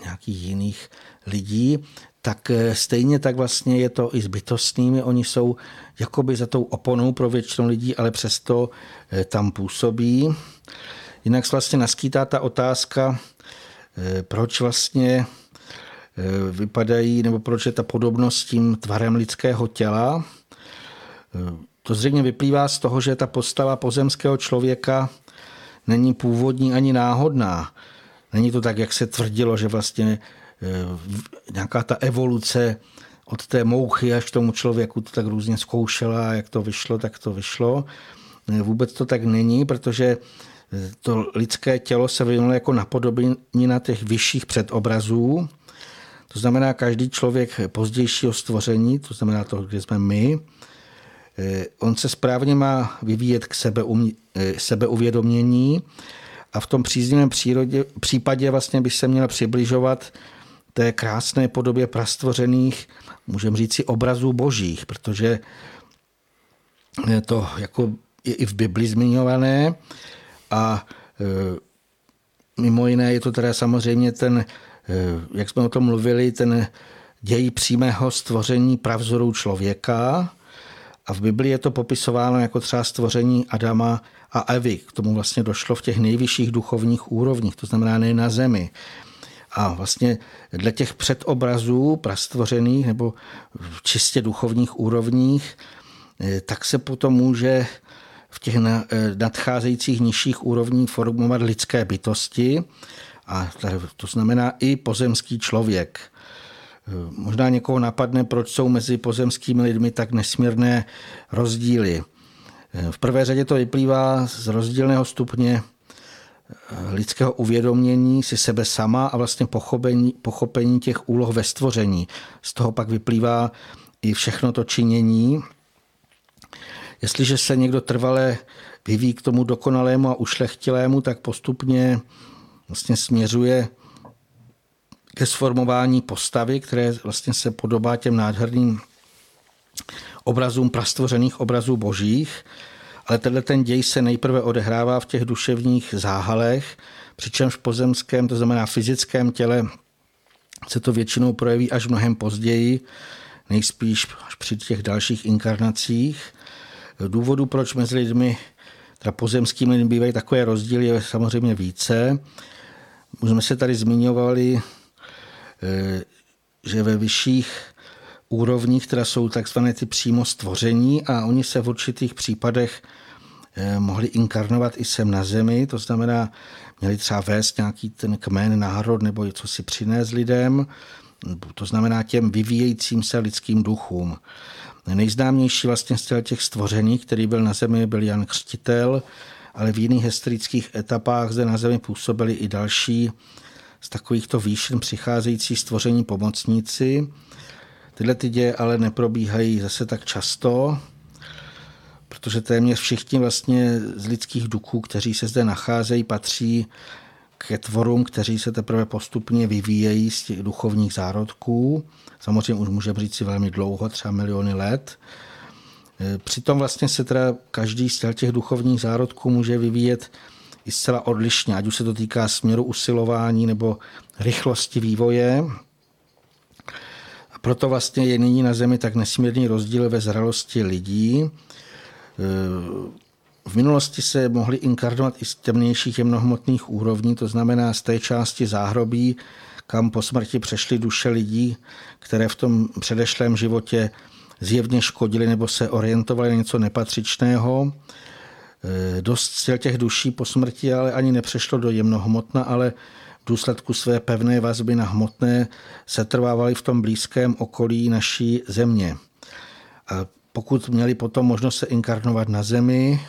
nějakých jiných lidí, tak eh, stejně tak vlastně je to i s bytostnými. Oni jsou jakoby za tou oponou pro většinu lidí, ale přesto tam působí. Jinak vlastně naskýtá ta otázka, proč vlastně vypadají, nebo proč je ta podobnost s tím tvarem lidského těla. To zřejmě vyplývá z toho, že ta postava pozemského člověka není původní ani náhodná. Není to tak, jak se tvrdilo, že vlastně eh, nějaká ta evoluce od té mouchy až k tomu člověku to tak různě zkoušela a jak to vyšlo, tak to vyšlo. Eh, vůbec to tak není, protože eh, to lidské tělo se vyvinulo jako na těch vyšších předobrazů. To znamená, každý člověk pozdějšího stvoření, to znamená to, kde jsme my, on se správně má vyvíjet k eh, sebeuvědomění a v tom příznivém přírodě, případě vlastně by se měl přibližovat té krásné podobě prastvořených, můžeme říct si, obrazů božích, protože to jako je i v Bibli zmiňované a eh, mimo jiné je to teda samozřejmě ten, jak jsme o tom mluvili, ten děj přímého stvoření pravzoru člověka, a v Biblii je to popisováno jako třeba stvoření Adama a Evy. K tomu vlastně došlo v těch nejvyšších duchovních úrovních, to znamená ne na zemi. A vlastně dle těch předobrazů prastvořených nebo v čistě duchovních úrovních, eh, tak se potom může v těch eh, nadcházejících nižších úrovních formovat lidské bytosti, a to znamená i pozemský člověk. Možná někoho napadne, proč jsou mezi pozemskými lidmi tak nesmírné rozdíly. V prvé řadě to vyplývá z rozdílného stupně lidského uvědomění si sebe sama a vlastně pochopení, pochopení těch úloh ve stvoření. Z toho pak vyplývá i všechno to činění. Jestliže se někdo trvale vyvíjí k tomu dokonalému a ušlechtilému, tak postupně vlastně směřuje ke sformování postavy, které vlastně se podobá těm nádherným obrazům prastvořených obrazů božích, ale tenhle ten děj se nejprve odehrává v těch duševních záhalech, přičemž v pozemském, to znamená fyzickém těle, se to většinou projeví až mnohem později, nejspíš až při těch dalších inkarnacích. Důvodu, proč mezi lidmi, teda pozemskými lidmi bývají takové rozdíly, je samozřejmě více. Už jsme se tady zmiňovali, že ve vyšších úrovních, které jsou takzvané ty přímo stvoření a oni se v určitých případech eh, mohli inkarnovat i sem na zemi, to znamená, měli třeba vést nějaký ten kmen, národ nebo něco si přinést lidem, to znamená těm vyvíjejícím se lidským duchům. Nejznámější vlastně z těch stvoření, který byl na zemi, byl Jan Křtitel, ale v jiných historických etapách zde na zemi působili i další z takovýchto výšin přicházející stvoření pomocníci. Tyhle ty děje ale neprobíhají zase tak často, protože téměř všichni vlastně z lidských duchů, kteří se zde nacházejí, patří ke tvorům, kteří se teprve postupně vyvíjejí z těch duchovních zárodků. Samozřejmě už může říct si velmi dlouho, třeba miliony let. E, přitom vlastně se teda každý z těch duchovních zárodků může vyvíjet i zcela odlišně, ať už se to týká směru usilování nebo rychlosti vývoje. A proto vlastně je nyní na Zemi tak nesmírný rozdíl ve zralosti lidí. E, v minulosti se mohly inkarnovat i z temnějších jemnohmotných úrovní, to znamená z té části záhrobí, kam po smrti přešly duše lidí, které v tom předešlém životě zjevně škodili nebo se orientovali na něco nepatřičného. E, dost z těch duší po smrti ale ani nepřešlo do jemnohmotna, ale v důsledku své pevné vazby na hmotné se trvávaly v tom blízkém okolí naší země. A pokud měli potom možnost se inkarnovat na zemi,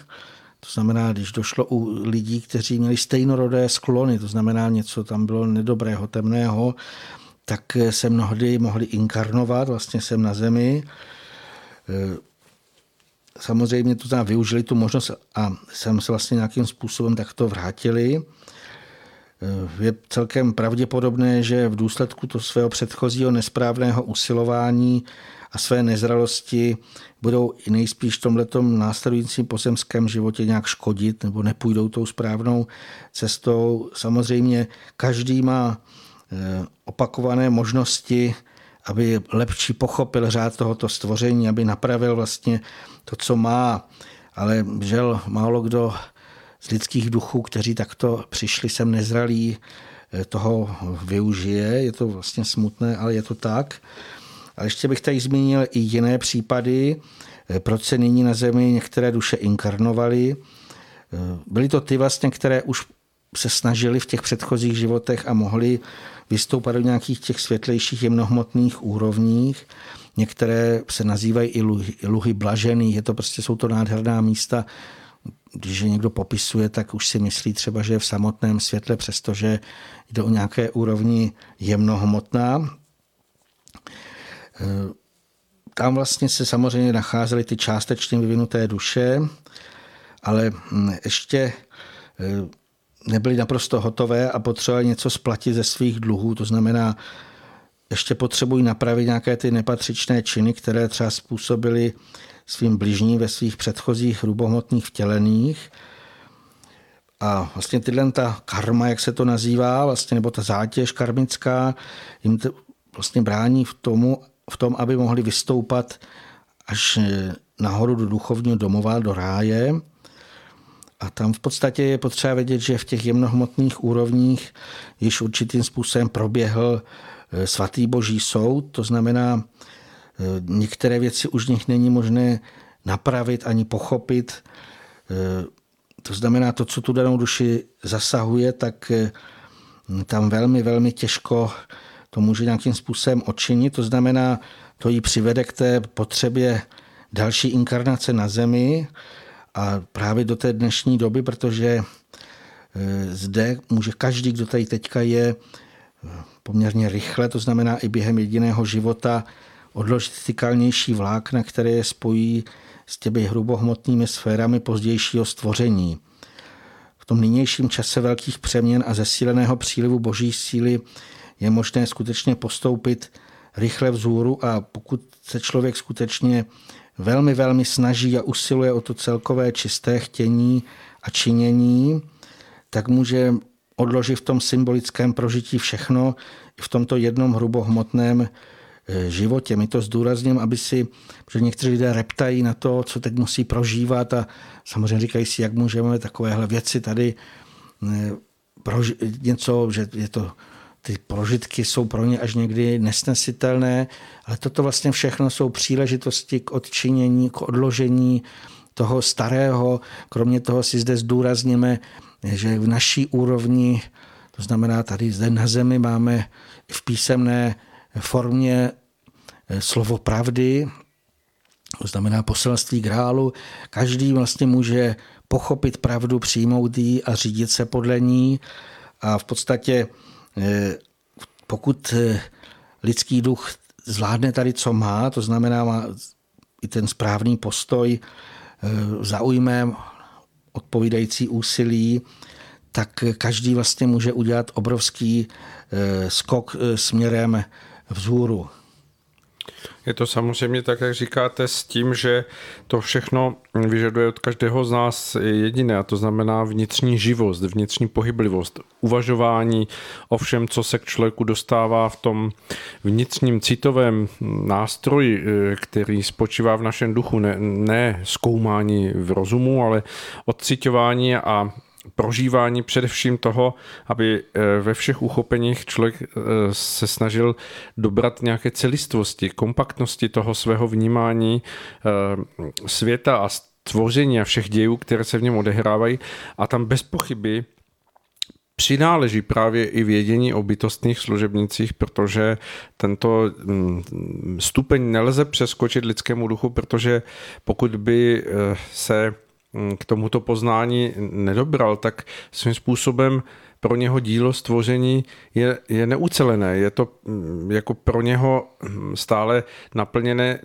to znamená, když došlo u lidí, kteří měli stejnorodé sklony, to znamená něco tam bylo nedobrého, temného, tak se mnohdy mohli inkarnovat vlastně sem na zemi. Samozřejmě to znamená, využili tu možnost a sem se vlastně nějakým způsobem takto vrátili. Je celkem pravděpodobné, že v důsledku to svého předchozího nesprávného usilování a své nezralosti budou i nejspíš v tomto následujícím pozemském životě nějak škodit nebo nepůjdou tou správnou cestou. Samozřejmě každý má eh, opakované možnosti, aby lepší pochopil řád tohoto stvoření, aby napravil vlastně to, co má. Ale žel málo kdo z lidských duchů, kteří takto přišli sem nezralí, eh, toho využije. Je to vlastně smutné, ale je to tak. Ale ještě bych tady zmínil i jiné případy, eh, proč se nyní na Zemi některé duše inkarnovaly. Eh, byly to ty vlastně, které už se snažili v těch předchozích životech a mohli vystoupat do nějakých těch světlejších jemnohmotných úrovních. Některé se nazývají i luhy, luhy blažený, je to prostě, jsou to nádherná místa, když je někdo popisuje, tak už si myslí třeba, že je v samotném světle, přestože jde o nějaké úrovni jemnohmotná. Eh, tam vlastně se samozřejmě nacházely ty částečně vyvinuté duše, ale hm, ještě eh, nebyly naprosto hotové a potřebovali něco splatit ze svých dluhů. To znamená, ještě potřebují napravit nějaké ty nepatřičné činy, které třeba způsobily svým bližním ve svých předchozích hrubohmotných vtělených. A vlastně tyhle ta karma, jak se to nazývá, vlastně, nebo ta zátěž karmická, jim to vlastně brání v tomu, v tom, aby mohli vystoupat až nahoru do duchovního domova, do ráje. A tam v podstatě je potřeba vědět, že v těch jemnohmotných úrovních již určitým způsobem proběhl eh, svatý boží soud, to znamená, eh, některé věci už nich není možné napravit ani pochopit. Eh, to znamená, to, co tu danou duši zasahuje, tak tam velmi, velmi těžko to může nějakým způsobem odčinit. To znamená, to ji přivede k té potřebě další inkarnace na zemi a právě do té dnešní doby, protože zde může každý, kdo tady teďka je, poměrně rychle, to znamená i během jediného života, odložit ty kalnější vlákna, které je spojí s těmi hrubohmotnými sférami pozdějšího stvoření. V tom nynějším čase velkých přeměn a zesíleného přílivu boží síly je možné skutečně postoupit rychle vzhůru a pokud se člověk skutečně velmi, velmi snaží a usiluje o to celkové čisté chtění a činění, tak může odložit v tom symbolickém prožití všechno, i v tomto jednom hrubohmotném e, životě. My to zdůrazním, aby si, že někteří lidé reptají na to, co teď musí prožívat a samozřejmě říkají si, jak můžeme takovéhle věci tady e, proži- něco, že je to ty prožitky jsou pro ně až někdy nesnesitelné, ale toto vlastně všechno jsou příležitosti k odčinění, k odložení toho starého. Kromě toho si zde zdůrazníme, že v naší úrovni, to znamená tady zde na zemi máme v písemné formě eh, slovo pravdy, to znamená poselství grálu. Každý vlastně může pochopit pravdu, přijmout ji a řídit se podle ní. A v podstatě pokud eh, lidský duch zvládne tady, co má, to znamená má i ten správný postoj, eh, zaujme odpovídající úsilí, tak každý vlastně může udělat obrovský skok směrem vzhůru. Je to samozřejmě tak, jak říkáte, s tím, že to všechno vyžaduje od každého z nás jediné, a to znamená vnitřní živost, vnitřní pohyblivost, uvažování o všem, co se k člověku dostává v tom vnitřním citovém nástroji, který spočívá v našem duchu, ne, ne zkoumání v rozumu, ale odcitování a prožívání především toho, aby eh, ve všech uchopeních člověk eh, se snažil dobrat nějaké celistvosti, kompaktnosti toho svého vnímání eh, světa a stvoření a všech dějů, které se v něm odehrávají. A tam bez pochyby přináleží právě i vědění o bytostných služebnicích, protože tento mm, stupeň nelze přeskočit lidskému duchu, protože pokud by se k tomuto poznání nedobral, tak svým způsobem pro něho dílo stvoření je, je neucelené. Je to mm, jako pro něho mm, stále naplněné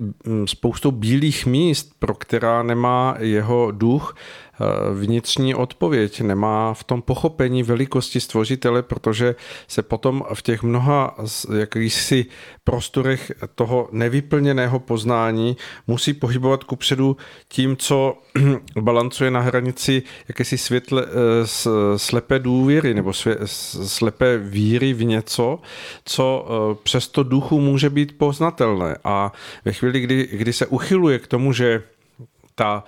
spoustou bílých míst, pro která nemá jeho duch vnitřní odpověď, nemá v tom pochopení velikosti stvořitele, protože se potom v těch mnoha jakýchsi prostorech toho nevyplněného poznání musí pohybovat kupředu tím, co <clears throat> balancuje na hranici jakési světle, eh, slepé důvěry nebo slepé víry v něco, co eh, přesto duchu může být poznatelné. A ve chvíli, kdy, kdy se uchyluje k tomu, že ta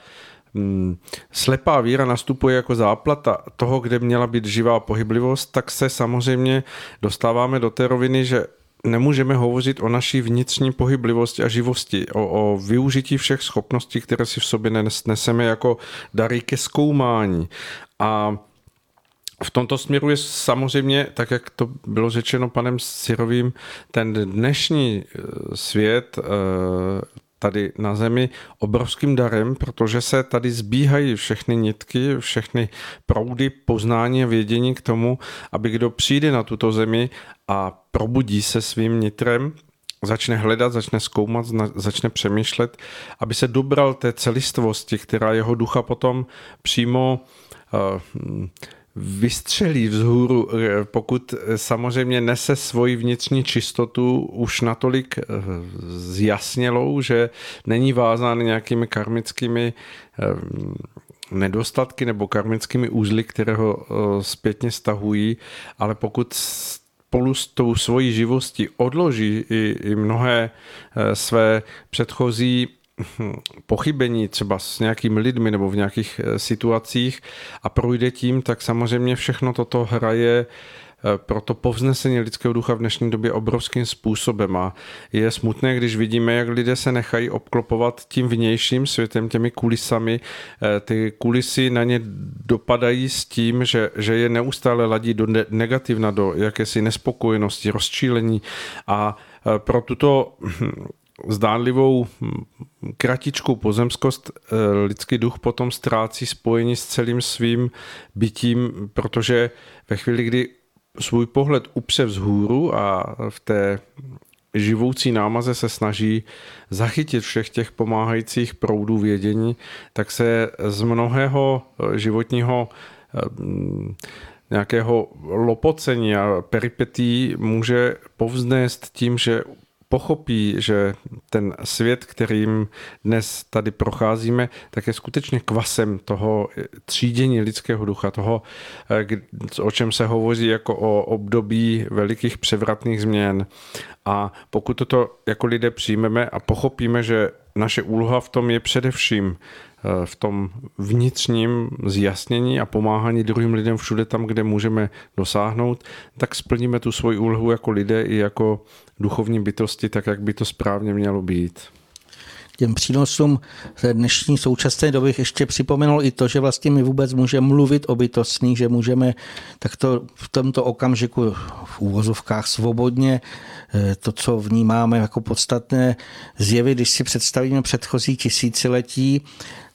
slepá víra nastupuje jako záplata toho, kde měla být živá pohyblivost, tak se samozřejmě dostáváme do té roviny, že nemůžeme hovořit o naší vnitřní pohyblivosti a živosti, o, o využití všech schopností, které si v sobě neseme jako dary ke zkoumání. A v tomto směru je samozřejmě, tak jak to bylo řečeno panem Sirovým, ten dnešní eh, svět eh, tady na Zemi obrovským darem, protože se tady zbíhají všechny nitky, všechny proudy poznání a vědění k tomu, aby kdo přijde na tuto Zemi a probudí se svým nitrem, začne hledat, začne zkoumat, začne přemýšlet, aby se dobral té celistvosti, která jeho ducha potom přímo uh, vystřelí vzhůru, eh, pokud eh, samozřejmě nese svoji vnitřní čistotu už natolik eh, zjasnělou, že není vázán nějakými karmickými nedostatky nebo karmickými úzly, které ho zpětně stahují, ale pokud spolu s tou svojí živostí odloží i, i mnohé své předchozí pochybení třeba s nějakými lidmi nebo v nějakých eh, situacích a projde tím, tak samozřejmě všechno toto hraje eh, pro to povznesení lidského ducha v dnešní době obrovským způsobem a je smutné, když vidíme, jak lidé se nechají obklopovat tím vnějším světem, těmi kulisami. Eh, ty kulisy na ně dopadají s tím, že, že je neustále ladí do negativna, do jakési nespokojenosti, rozčílení a pro tuto hm, zdánlivou hm, kratičkou pozemskost eh, lidský duch potom ztrácí spojení s celým svým bytím, protože ve chvíli, kdy svůj pohled upře vzhůru a v té živoucí námaze se snaží zachytit všech těch pomáhajících proudů vědění, tak se z mnohého životního hm, nějakého lopocení a peripetí může povznést tím, že pochopí, že ten svět, kterým dnes tady procházíme, tak je skutečně kvasem toho třídění lidského ducha, toho, eh, o čem se hovoří jako o období velikých převratných změn. A pokud toto jako lidé přijmeme a pochopíme, že naše úloha v tom je především v tom vnitřním zjasnění a pomáhání druhým lidem všude tam, kde můžeme dosáhnout, tak splníme tu svoji úlohu jako lidé i jako duchovní bytosti, tak jak by to správně mělo být těm přínosům té dnešní současné doby ještě připomenul i to, že vlastně my vůbec můžeme mluvit o bytostných, že můžeme takto v tomto okamžiku v úvozovkách svobodně eh, to, co vnímáme jako podstatné zjevy, když si představíme předchozí tisíciletí,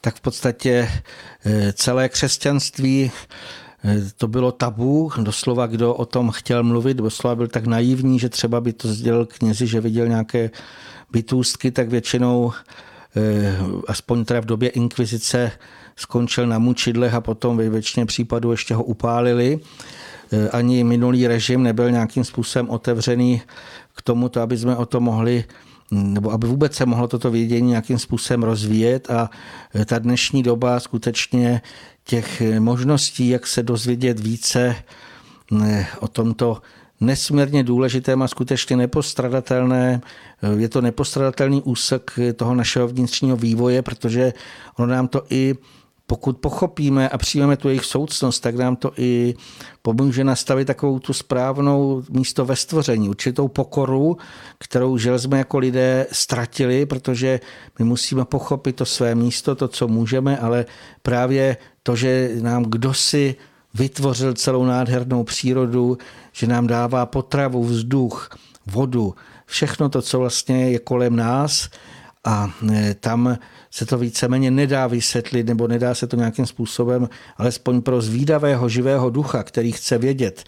tak v podstatě eh, celé křesťanství eh, to bylo tabu, doslova kdo o tom chtěl mluvit, doslova byl tak naivní, že třeba by to sdělil knězi, že viděl nějaké bytůstky, tak většinou eh, aspoň teda v době inkvizice skončil na mučidlech a potom ve většině případů ještě ho upálili. Ani minulý režim nebyl nějakým způsobem otevřený k tomu, aby jsme o to mohli nebo aby vůbec se mohlo toto vědění nějakým způsobem rozvíjet a ta dnešní doba skutečně těch možností, jak se dozvědět více eh, o tomto nesmírně důležitém a skutečně nepostradatelné. Je to nepostradatelný úsek toho našeho vnitřního vývoje, protože ono nám to i pokud pochopíme a přijmeme tu jejich soucnost, tak nám to i pomůže nastavit takovou tu správnou místo ve stvoření, určitou pokoru, kterou žel jsme jako lidé ztratili, protože my musíme pochopit to své místo, to, co můžeme, ale právě to, že nám kdo si vytvořil celou nádhernou přírodu, že nám dává potravu, vzduch, vodu, všechno to, co vlastně je kolem nás a e, tam se to víceméně nedá vysvětlit nebo nedá se to nějakým způsobem, alespoň pro zvídavého živého ducha, který chce vědět,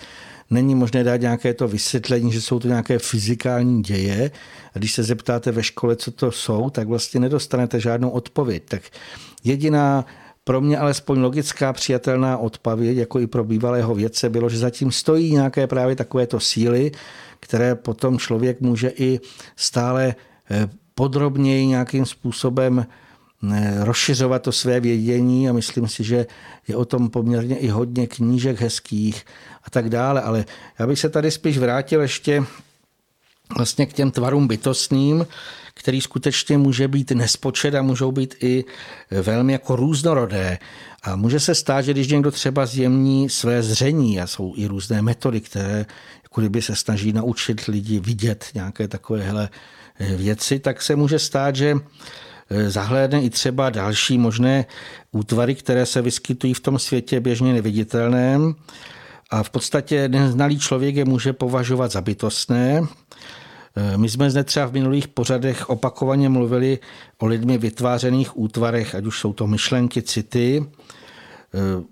není možné dát nějaké to vysvětlení, že jsou to nějaké fyzikální děje. A když se zeptáte ve škole, co to jsou, tak vlastně nedostanete žádnou odpověď. Tak jediná pro mě alespoň logická přijatelná odpověď, jako i pro bývalého vědce, bylo, že zatím stojí nějaké právě takovéto síly, které potom člověk může i stále eh, podrobněji nějakým způsobem eh, rozšiřovat to své vědění a myslím si, že je o tom poměrně i hodně knížek hezkých a tak dále. Ale já bych se tady spíš vrátil ještě vlastně k těm tvarům bytostným, který skutečně může být nespočet a můžou být i velmi jako různorodé. A může se stát, že když někdo třeba zjemní své zření a jsou i různé metody, které jako kdyby se snaží naučit lidi vidět nějaké takovéhle eh, věci, tak se může stát, že eh, zahlédne i třeba další možné útvary, které se vyskytují v tom světě běžně neviditelném. A v podstatě neznalý člověk je může považovat za bytostné, my jsme zde třeba v minulých pořadech opakovaně mluvili o lidmi vytvářených útvarech, ať už jsou to myšlenky, city. Eh,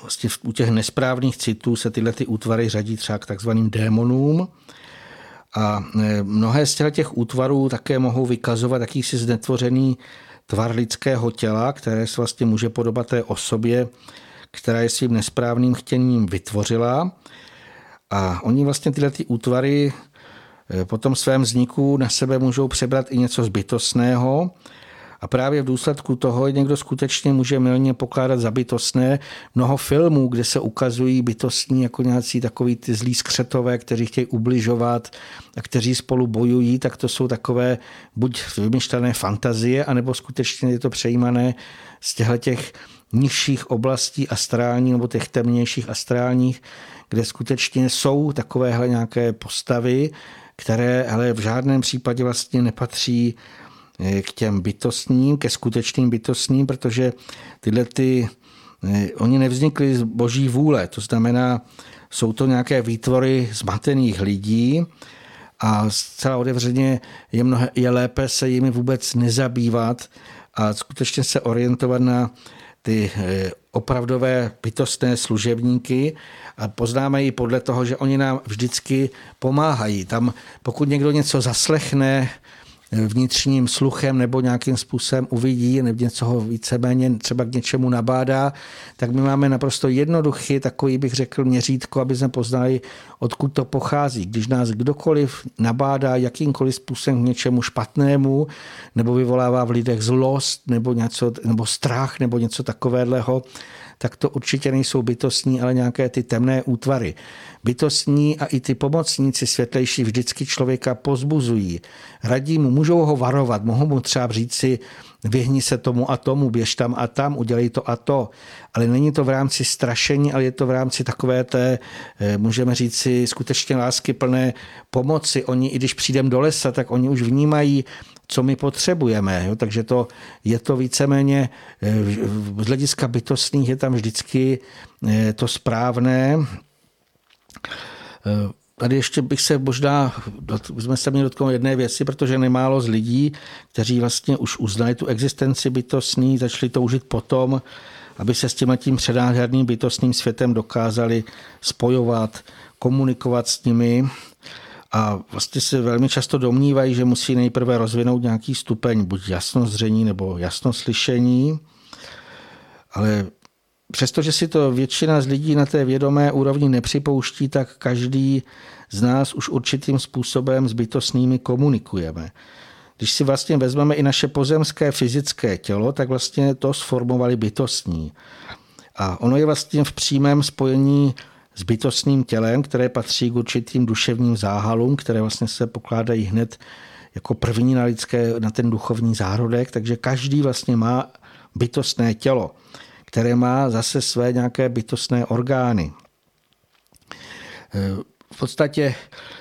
vlastně u těch nesprávných citů se tyhle ty útvary řadí třeba k takzvaným démonům. A eh, mnohé z těch útvarů také mohou vykazovat jakýsi znetvořený tvar lidského těla, které se vlastně může podobat té osobě, která je svým nesprávným chtěním vytvořila. A oni vlastně tyhle ty útvary Eh, po tom svém vzniku na sebe můžou přebrat i něco zbytostného a právě v důsledku toho někdo skutečně může milně pokládat za bytostné. Mnoho filmů, kde se ukazují bytostní jako nějací takový ty zlí skřetové, kteří chtějí ubližovat a kteří spolu bojují, tak to jsou takové buď vymyšlené fantazie, anebo skutečně je to přejímané z těchto těch nižších oblastí astrální nebo těch temnějších astrálních, kde skutečně jsou takovéhle nějaké postavy, které ale v žádném případě vlastně nepatří eh, k těm bytostním, ke skutečným bytostním, protože tyhle ty, eh, oni nevznikly z boží vůle, to znamená, jsou to nějaké výtvory zmatených lidí a zcela otevřeně je, mnohé, je lépe se jimi vůbec nezabývat a skutečně se orientovat na ty eh, opravdové bytostné služebníky a poznáme ji podle toho, že oni nám vždycky pomáhají. Tam, pokud někdo něco zaslechne, vnitřním sluchem nebo nějakým způsobem uvidí, nebo něco ho víceméně třeba k něčemu nabádá, tak my máme naprosto jednoduchý takový, bych řekl, měřítko, aby jsme poznali, odkud to pochází. Když nás kdokoliv nabádá jakýmkoliv způsobem k něčemu špatnému, nebo vyvolává v lidech zlost, nebo, něco, nebo strach, nebo něco takového, tak to určitě nejsou bytostní, ale nějaké ty temné útvary. Bytostní a i ty pomocníci světlejší vždycky člověka pozbuzují. Radí mu, můžou ho varovat, mohou mu třeba říci, vyhni se tomu a tomu, běž tam a tam, udělej to a to. Ale není to v rámci strašení, ale je to v rámci takové té, eh, můžeme říci, skutečně lásky plné pomoci. Oni, i když přijdem do lesa, tak oni už vnímají, co my potřebujeme. Jo? Takže to, je to víceméně eh, z hlediska bytostných je tam vždycky eh, to správné. Eh, tady ještě bych se možná, jsme se měli dotknout jedné věci, protože nemálo z lidí, kteří vlastně už uznali tu existenci bytostný, začali toužit potom, aby se s tím tím předáhradným bytostným světem dokázali spojovat, komunikovat s nimi. A vlastně se velmi často domnívají, že musí nejprve rozvinout nějaký stupeň buď jasnozření nebo jasnoslyšení, ale přestože si to většina z lidí na té vědomé úrovni nepřipouští, tak každý z nás už určitým způsobem s bytostnými komunikujeme. Když si vlastně vezmeme i naše pozemské fyzické tělo, tak vlastně to sformovali bytostní. A ono je vlastně v přímém spojení s bytostným tělem, které patří k určitým duševním záhalům, které vlastně se pokládají hned jako první na, lidské, na ten duchovní zárodek, takže každý vlastně má bytostné tělo, které má zase své nějaké bytostné orgány. V podstatě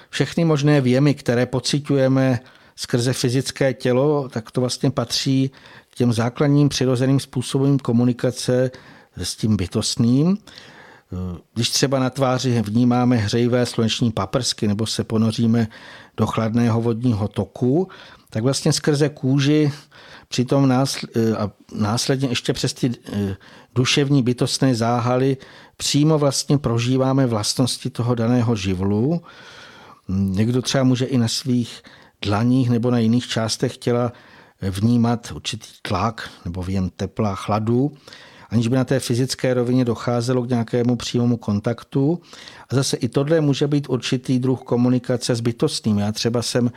všechny možné věmy, které pocitujeme skrze fyzické tělo, tak to vlastně patří k těm základním přirozeným způsobům komunikace s tím bytostným. Když třeba na tváři vnímáme hřejivé sluneční paprsky nebo se ponoříme do chladného vodního toku, tak vlastně skrze kůži přitom a následně ještě přes ty e, duševní bytostné záhaly přímo vlastně prožíváme vlastnosti toho daného živlu. Někdo třeba může i na svých dlaních nebo na jiných částech těla vnímat určitý tlak nebo věn tepla, chladu aniž by na té fyzické rovině docházelo k nějakému přímému kontaktu. A zase i tohle může být určitý druh komunikace s bytostným. Já třeba jsem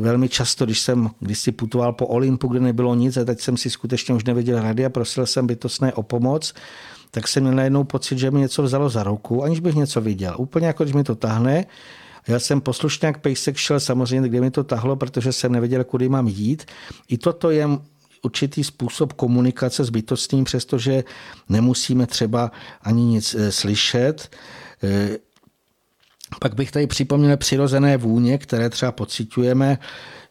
velmi často, když jsem když si putoval po Olympu, kde nebylo nic a teď jsem si skutečně už nevěděl rady a prosil jsem bytostné o pomoc, tak jsem měl najednou pocit, že mi něco vzalo za ruku, aniž bych něco viděl. Úplně jako když mi to tahne, já jsem poslušně jak pejsek šel samozřejmě, kde mi to tahlo, protože jsem nevěděl, kudy mám jít. I toto je určitý způsob komunikace s bytostným, přestože nemusíme třeba ani nic eh, slyšet. Eh, pak bych tady připomněl přirozené vůně, které třeba pocitujeme,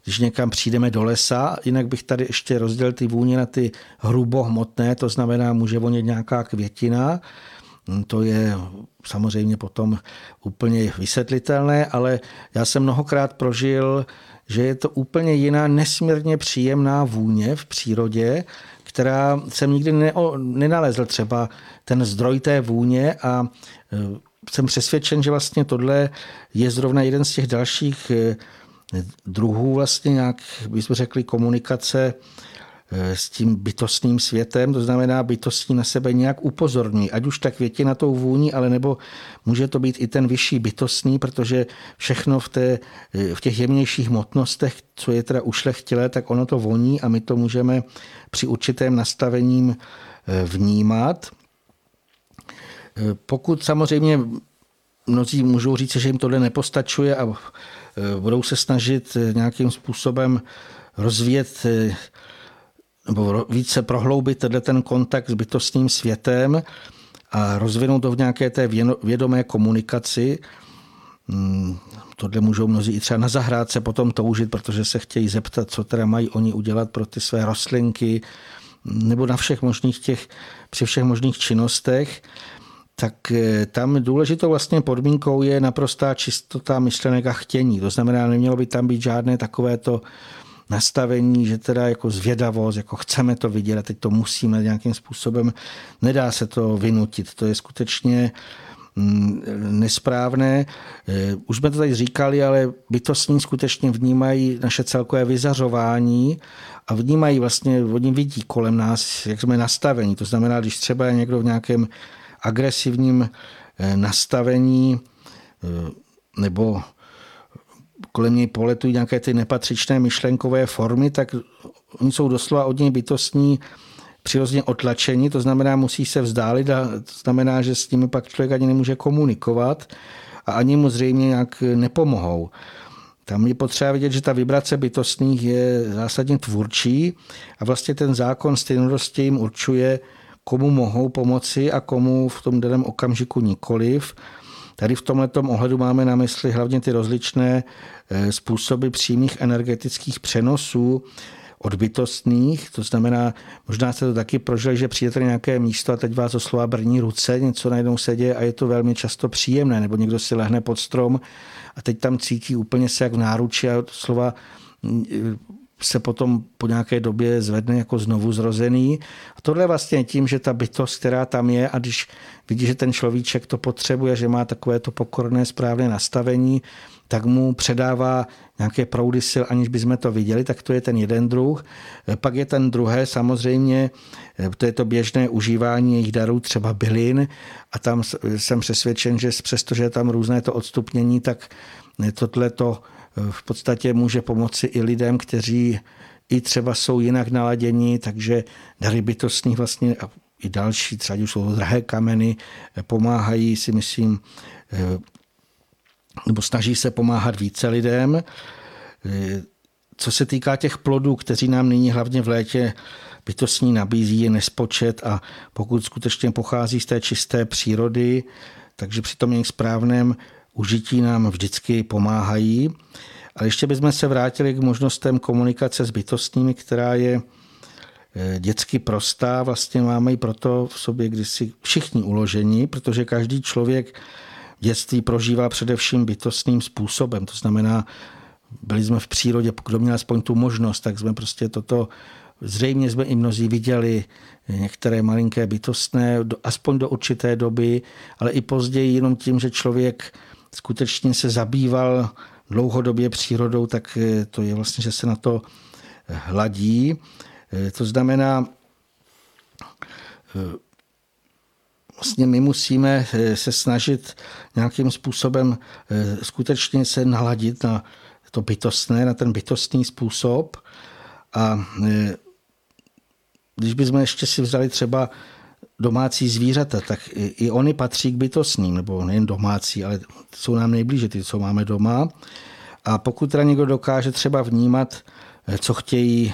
když někam přijdeme do lesa. Jinak bych tady ještě rozdělil ty vůně na ty hrubohmotné, to znamená, může vonět nějaká květina, hm, to je samozřejmě potom úplně vysvětlitelné, ale já jsem mnohokrát prožil že je to úplně jiná nesmírně příjemná vůně v přírodě, která jsem nikdy nenalezl třeba ten zdroj té vůně a e, jsem přesvědčen, že vlastně tohle je zrovna jeden z těch dalších e, druhů vlastně nějak, bychom řekli, komunikace Eh, s tím bytostným světem, to znamená bytostní na sebe nějak upozorní, ať už tak větě na tou vůni, ale nebo může to být i ten vyšší bytostný, protože všechno v, té, eh, v těch jemnějších hmotnostech, co je teda ušlechtilé, tak ono to voní a my to můžeme při určitém nastavením eh, vnímat. Pokud samozřejmě mnozí můžou říct, že jim tohle nepostačuje a budou se snažit nějakým způsobem rozvíjet nebo více prohloubit tenhle ten kontakt s bytostným světem a rozvinout to v nějaké té vědomé komunikaci. Hmm, tohle můžou mnozí i třeba na zahrádce potom toužit, protože se chtějí zeptat, co teda mají oni udělat pro ty své rostlinky, nebo na všech možných těch, při všech možných činnostech tak eh, tam důležitou vlastně podmínkou je naprostá čistota myšlenek a chtění. To znamená, nemělo by tam být žádné takovéto nastavení, že teda jako zvědavost, jako chceme to vidět a teď to musíme nějakým způsobem, nedá se to vynutit. To je skutečně mm, nesprávné. Eh, už jsme to tady říkali, ale bytostní skutečně vnímají naše celkové vyzařování a vnímají vlastně, oni vidí kolem nás, jak jsme nastavení. To znamená, když třeba je někdo v nějakém agresivním eh, nastavení eh, nebo kolem něj poletují nějaké ty nepatřičné myšlenkové formy, tak oni jsou doslova od něj bytostní přirozeně otlačení, to znamená, musí se vzdálit a to znamená, že s nimi pak člověk ani nemůže komunikovat a ani mu zřejmě nějak nepomohou. Tam je potřeba vidět, že ta vibrace bytostných je zásadně tvůrčí a vlastně ten zákon stejnorosti jim určuje, komu mohou pomoci a komu v tom daném okamžiku nikoliv. Tady v tomto ohledu máme na mysli hlavně ty rozličné eh, způsoby přímých energetických přenosů, odbytostných, to znamená, možná jste to taky prožili, že přijete na nějaké místo a teď vás oslova brní ruce, něco najednou se děje a je to velmi často příjemné, nebo někdo si lehne pod strom a teď tam cítí úplně se jak v náruči a slova se potom po nějaké době zvedne jako znovu zrozený. A tohle vlastně tím, že ta bytost, která tam je a když vidí, že ten človíček to potřebuje, že má takové to pokorné správné nastavení, tak mu předává nějaké proudy sil, aniž bychom to viděli, tak to je ten jeden druh. Pak je ten druhé, samozřejmě, to je to běžné užívání jejich darů, třeba bylin, a tam jsem přesvědčen, že přestože je tam různé to odstupnění, tak tohle to v podstatě může pomoci i lidem, kteří i třeba jsou jinak naladění, takže dary bytostní vlastně a i další, třeba už jsou drahé kameny, pomáhají si myslím, eh, nebo snaží se pomáhat více lidem. Eh, co se týká těch plodů, kteří nám nyní hlavně v létě bytostní nabízí, je nespočet a pokud skutečně pochází z té čisté přírody, takže při tom jejich správném užití nám vždycky pomáhají. Ale ještě bychom se vrátili k možnostem komunikace s bytostními, která je eh, dětsky prostá. Vlastně máme ji proto v sobě kdysi všichni uložení, protože každý člověk dětství prožívá především bytostným způsobem. To znamená, byli jsme v přírodě, kdo měl aspoň tu možnost, tak jsme prostě toto Zřejmě jsme i mnozí viděli některé malinké bytostné, aspoň do určité doby, ale i později jenom tím, že člověk skutečně se zabýval dlouhodobě přírodou, tak eh, to je vlastně, že se na to eh, hladí. Eh, to znamená, vlastně my musíme se snažit nějakým způsobem skutečně se naladit na to bytostné, na ten bytostný způsob. A když bychom ještě si vzali třeba domácí zvířata, tak i, i oni patří k bytostním, nebo nejen domácí, ale jsou nám nejblíže ty, co máme doma. A pokud teda někdo dokáže třeba vnímat, eh, co chtějí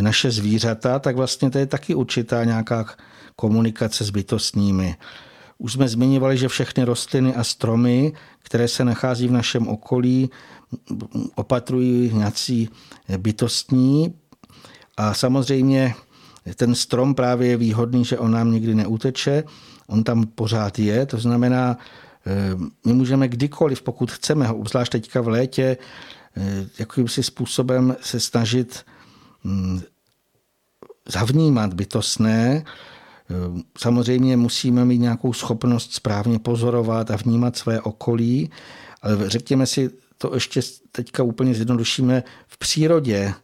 naše zvířata, tak vlastně to je taky určitá nějaká komunikace s bytostními. Už jsme zmiňovali, že všechny rostliny a stromy, které se nachází v našem okolí, opatrují nějací bytostní. A samozřejmě ten strom právě je výhodný, že on nám nikdy neuteče, on tam pořád je, to znamená, eh, my můžeme kdykoliv, pokud chceme, obzvlášť teďka v létě, eh, jakýmsi způsobem se snažit hm, zavnímat bytostné. Eh, samozřejmě musíme mít nějakou schopnost správně pozorovat a vnímat své okolí, ale řekněme si to ještě teďka úplně zjednodušíme v přírodě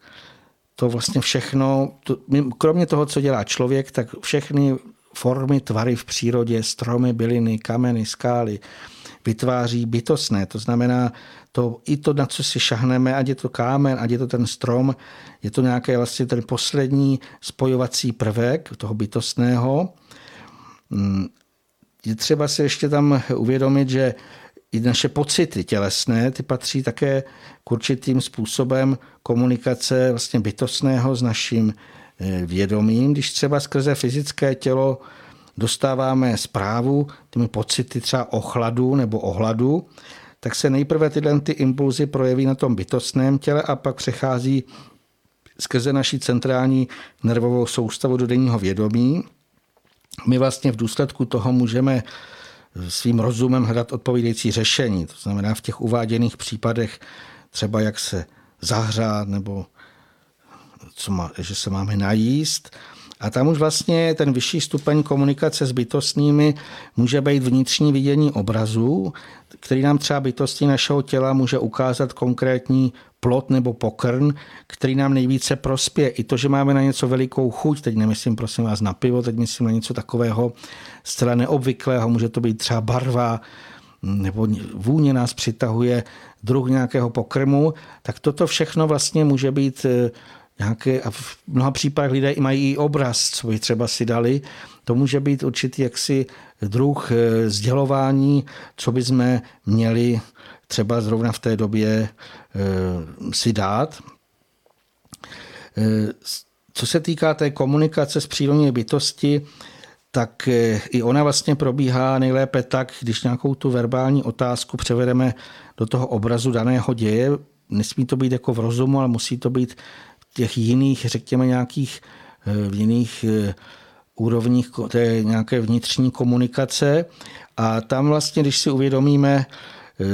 to vlastně všechno, to, kromě toho, co dělá člověk, tak všechny formy, tvary v přírodě, stromy, byliny, kameny, skály, vytváří bytostné. To znamená, to, i to, na co si šahneme, ať je to kámen, ať je to ten strom, je to nějaký vlastně ten poslední spojovací prvek toho bytostného. Hmm, je třeba si ještě tam uvědomit, že i naše pocity tělesné, ty patří také k určitým způsobem komunikace vlastně bytostného s naším eh, vědomím. Když třeba skrze fyzické tělo dostáváme zprávu, těmi pocity třeba o chladu nebo o hladu, tak se nejprve tyhle ty impulzy projeví na tom bytostném těle a pak přechází skrze naší centrální nervovou soustavu do denního vědomí. my vlastně v důsledku toho můžeme svým rozumem hledat odpovídající řešení. To znamená v těch uváděných případech třeba jak se zahřát nebo co má, že se máme najíst. A tam už vlastně ten vyšší stupeň komunikace s bytostnými může být vnitřní vidění obrazů, který nám třeba bytosti našeho těla může ukázat konkrétní plot nebo pokrn, který nám nejvíce prospěje. I to, že máme na něco velikou chuť, teď nemyslím prosím vás na pivo, teď myslím na něco takového zcela neobvyklého, může to být třeba barva, nebo vůně nás přitahuje druh nějakého pokrmu, tak toto všechno vlastně může být eh, nějaké, a v mnoha případech lidé mají i obraz, co by třeba si dali, to může být určitý jaksi druh eh, sdělování, co by jsme měli třeba zrovna v té době eh, si dát. Eh, co se týká té komunikace s přírodní bytosti, tak i ona vlastně probíhá nejlépe tak, když nějakou tu verbální otázku převedeme do toho obrazu daného děje. Nesmí to být jako v rozumu, ale musí to být těch jiných, řekněme nějakých v jiných úrovních té nějaké vnitřní komunikace. A tam vlastně, když si uvědomíme, eh,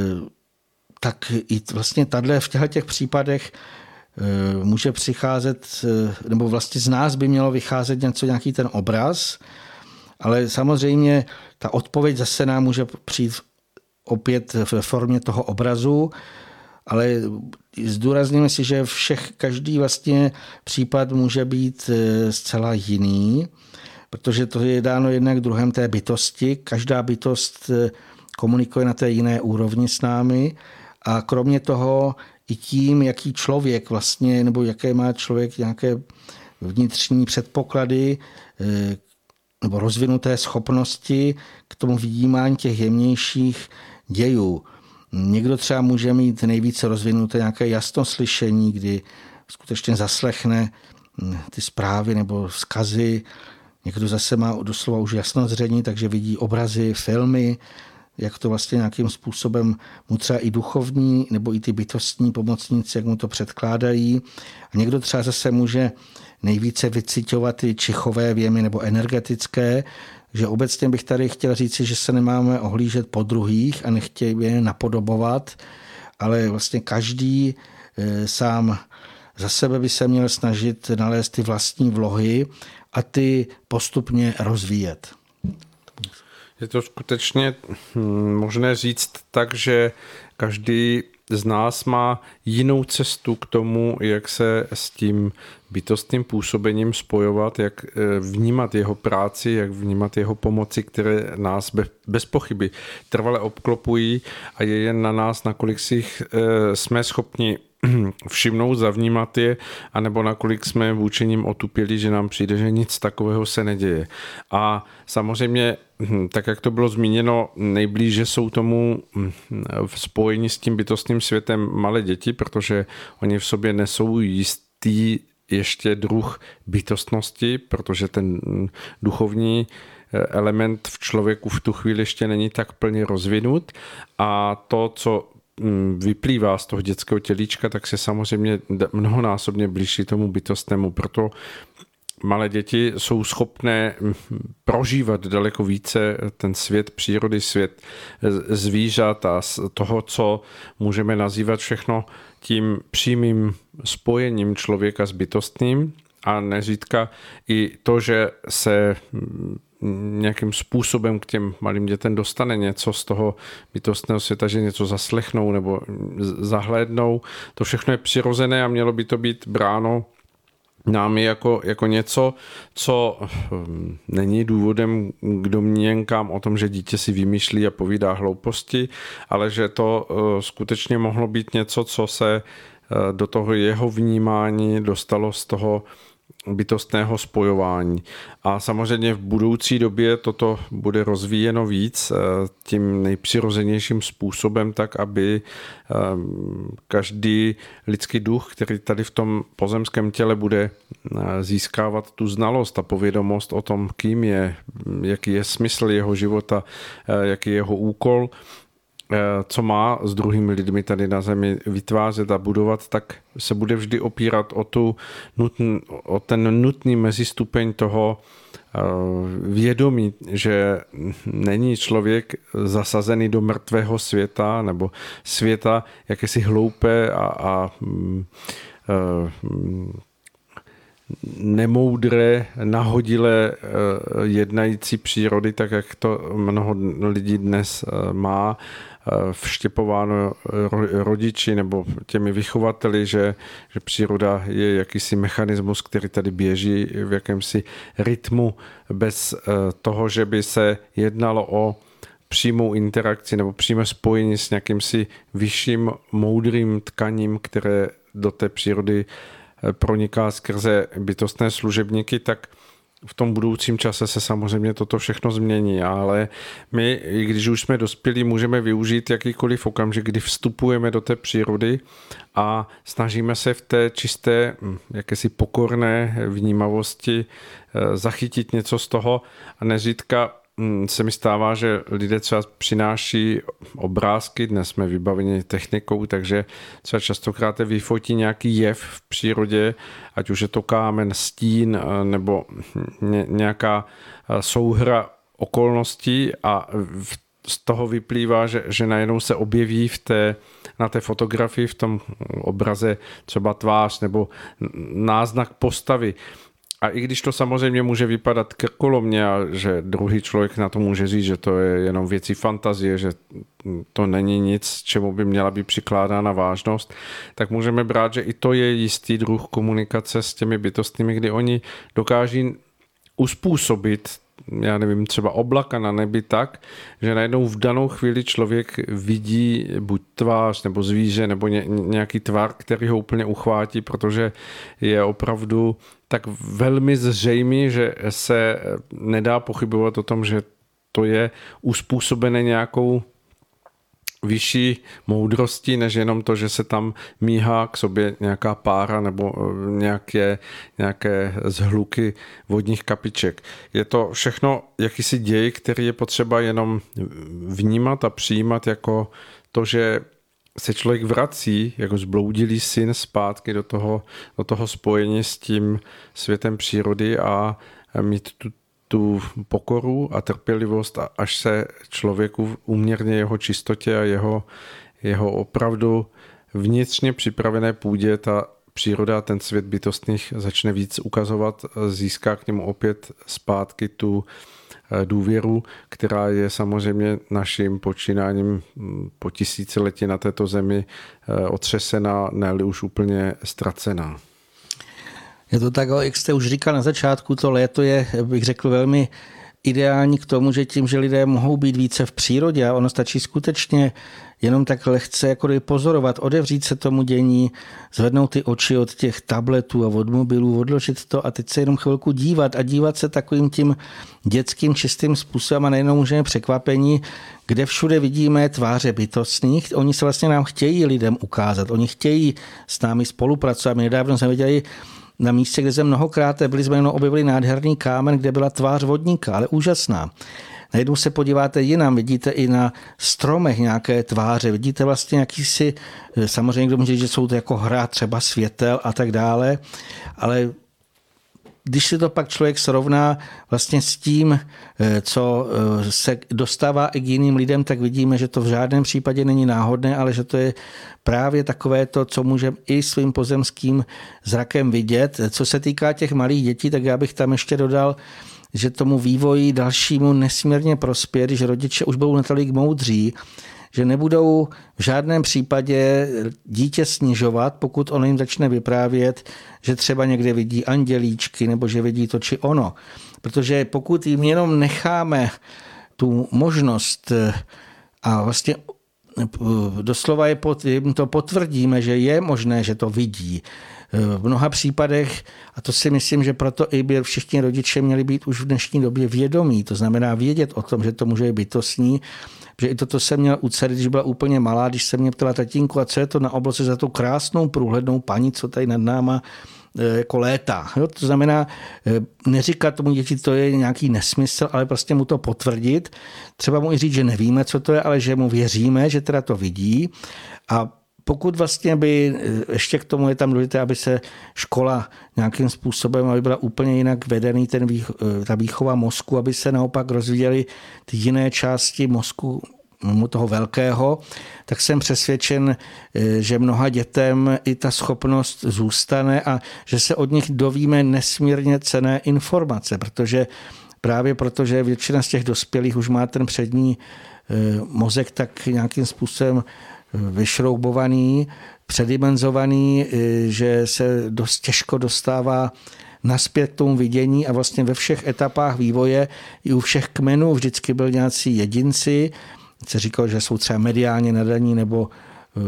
tak i vlastně tato v těchto těch případech eh, může přicházet, eh, nebo vlastně z nás by mělo vycházet něco, nějaký ten obraz, ale samozřejmě ta odpověď zase nám může přijít opět ve formě toho obrazu, ale zdůrazníme si, že všech, každý vlastně případ může být zcela jiný protože to je dáno jednak druhem té bytosti. Každá bytost eh, komunikuje na té jiné úrovni s námi a kromě toho i tím, jaký člověk vlastně, nebo jaké má člověk nějaké vnitřní předpoklady eh, nebo rozvinuté schopnosti k tomu vnímání těch jemnějších dějů. Někdo třeba může mít nejvíce rozvinuté nějaké jasnoslyšení, kdy skutečně zaslechne hm, ty zprávy nebo vzkazy Někdo zase má doslova už jasno zření, takže vidí obrazy, filmy, jak to vlastně nějakým způsobem mu třeba i duchovní nebo i ty bytostní pomocníci, jak mu to předkládají. A někdo třeba zase může nejvíce vycitovat ty čichové věmy nebo energetické, že obecně bych tady chtěl říci, že se nemáme ohlížet po druhých a nechtějí je napodobovat, ale vlastně každý eh, sám za sebe by se měl snažit nalézt ty vlastní vlohy a ty postupně rozvíjet. Je to skutečně hm, možné říct tak, že každý z nás má jinou cestu k tomu, jak se s tím bytostným působením spojovat, jak eh, vnímat jeho práci, jak vnímat jeho pomoci, které nás bez pochyby trvale obklopují a je jen na nás, nakolik si jich eh, jsme schopni <clears throat> všimnout, zavnímat je, anebo nakolik jsme vůči nim otupěli, že nám přijde, že nic takového se neděje. A samozřejmě, tak jak to bylo zmíněno, nejblíže jsou tomu hm, v spojení s tím bytostným světem malé děti, protože oni v sobě nesou jistý ještě druh bytostnosti, protože ten hm, duchovní eh, element v člověku v tu chvíli ještě není tak plně rozvinut a to, co vyplývá z toho dětského tělíčka, tak se samozřejmě mnohonásobně blíží tomu bytostnému. Proto malé děti jsou schopné mm, prožívat daleko více ten svět přírody, svět zvířat a toho, co můžeme nazývat všechno tím přímým spojením člověka s bytostným a neřídka i to, že se mm, nějakým způsobem k těm malým dětem dostane něco z toho bytostného světa, že něco zaslechnou nebo zahlédnou. To všechno je přirozené a mělo by to být bráno námi jako, jako něco, co hm, není důvodem k domněnkám o tom, že dítě si vymýšlí a povídá hlouposti, ale že to eh, skutečně mohlo být něco, co se eh, do toho jeho vnímání dostalo z toho bytostného spojování. A samozřejmě v budoucí době toto bude rozvíjeno víc eh, tím nejpřirozenějším způsobem, tak aby eh, každý lidský duch, který tady v tom pozemském těle bude eh, získávat tu znalost a povědomost o tom, kým je, jaký je smysl jeho života, jaký je jeho úkol, co má s druhými lidmi tady na zemi vytvářet a budovat, tak se bude vždy opírat o, tu nutn, o ten nutný mezistupeň toho eh, vědomí, že není člověk zasazený do mrtvého světa nebo světa jakési hloupé a, a mm, eh, nemoudré, nahodile eh, jednající přírody, tak jak to mnoho lidí dnes eh, má. eh, vštěpováno rodiči nebo těmi vychovateli, že, že příroda je jakýsi mechanismus, který tady běží v jakémsi rytmu bez toho, že by se jednalo o přímou interakci nebo přímé spojení s nějakým si vyšším moudrým tkaním, které do té přírody proniká skrze bytostné služebníky, tak v tom budoucím čase se samozřejmě toto všechno změní, ale my, když už jsme dospělí, můžeme využít jakýkoliv okamžik, kdy vstupujeme do té přírody a snažíme se v té čisté, hm, jakési pokorné vnímavosti eh, zachytit něco z toho a neřídka se mi stává, že lidé třeba přináší obrázky, dnes jsme vybaveni technikou, takže třeba častokrát vyfotí nějaký jev v přírodě, ať už je to kámen, stín eh, nebo nějaká eh, souhra okolností a z toho vyplývá, že, že najednou se objeví v té, na té fotografii, v tom obraze třeba tvář nebo náznak postavy. A i když to samozřejmě může vypadat krkolomně a že druhý člověk na to může říct, že to je jenom věcí fantazie, že to není nic, čemu by měla být přikládána vážnost, tak můžeme brát, že i to je jistý druh komunikace s těmi bytostnými, kdy oni dokáží uspůsobit já nevím, třeba oblaka na nebi tak, že najednou v danou chvíli člověk vidí buď tvář nebo zvíře nebo ně, nějaký tvar, který ho úplně uchvátí, protože je opravdu tak velmi zřejmý, že se nedá pochybovat o tom, že to je uspůsobené nějakou vyšší moudrosti, než jenom to, že se tam míhá k sobě nějaká pára nebo eh, nějaké, nějaké zhluky vodních kapiček. Je to všechno jakýsi děj, který je potřeba jenom vnímat a přijímat jako to, že se člověk vrací jako zbloudilý syn zpátky do toho, do toho spojení s tím světem přírody a mít tu, tu pokoru a trpělivost, až se člověku uměrně jeho čistotě a jeho, jeho opravdu vnitřně připravené půdě ta příroda ten svět bytostných začne víc ukazovat, získá k němu opět zpátky tu eh, důvěru, která je samozřejmě naším počínáním hm, po tisíciletí na této zemi eh, otřesená, ne už úplně ztracená. Je to tak, jak jste už říkal na začátku, to léto je, bych řekl, velmi ideální k tomu, že tím, že lidé mohou být více v přírodě a ono stačí skutečně jenom tak lehce jako pozorovat, odevřít se tomu dění, zvednout ty oči od těch tabletů a od mobilů, odložit to a teď se jenom chvilku dívat a dívat se takovým tím dětským čistým způsobem a nejenom můžeme překvapení, kde všude vidíme tváře bytostných. Oni se vlastně nám chtějí lidem ukázat, oni chtějí s námi spolupracovat. My nedávno jsme viděli na místě, kde jsme mnohokrát byli, jsme jenom objevili nádherný kámen, kde byla tvář vodníka, ale úžasná. Najednou se podíváte jinam, vidíte i na stromech nějaké tváře, vidíte vlastně jakýsi, samozřejmě kdo může říct, že jsou to jako hra třeba světel a tak dále, ale když si to pak člověk srovná vlastně s tím, eh, co eh, se dostává i k jiným lidem, tak vidíme, že to v žádném případě není náhodné, ale že to je právě takové to, co můžeme i svým pozemským zrakem vidět. Co se týká těch malých dětí, tak já bych tam ještě dodal, že tomu vývoji dalšímu nesmírně prospět, že rodiče už budou natolik moudří, že nebudou v žádném případě dítě snižovat, pokud on jim začne vyprávět, že třeba někde vidí andělíčky nebo že vidí to či ono. Protože pokud jim jenom necháme tu možnost a vlastně doslova je pod, jim to potvrdíme, že je možné, že to vidí. V mnoha případech, a to si myslím, že proto i by všichni rodiče měli být už v dnešní době vědomí, to znamená vědět o tom, že to může být bytostní, že i toto jsem měl u dcery, když byla úplně malá, když se mě ptala tatínku, a co je to na obloze za tu krásnou průhlednou paní, co tady nad náma jako léta. Jo? To znamená, neříkat tomu děti, to je nějaký nesmysl, ale prostě mu to potvrdit. Třeba mu i říct, že nevíme, co to je, ale že mu věříme, že teda to vidí. A pokud vlastně by, ještě k tomu je tam důležité, aby se škola nějakým způsobem, aby byla úplně jinak vedený ten, ta výchova mozku, aby se naopak rozvíjely ty jiné části mozku, mimo toho velkého, tak jsem přesvědčen, že mnoha dětem i ta schopnost zůstane a že se od nich dovíme nesmírně cené informace, protože právě protože většina z těch dospělých už má ten přední eh, mozek tak nějakým způsobem vyšroubovaný, předimenzovaný, eh, že se dost těžko dostává naspět tomu vidění a vlastně ve všech etapách vývoje i u všech kmenů vždycky byl nějací jedinci, se říkalo, že jsou třeba mediálně nadaní nebo eh,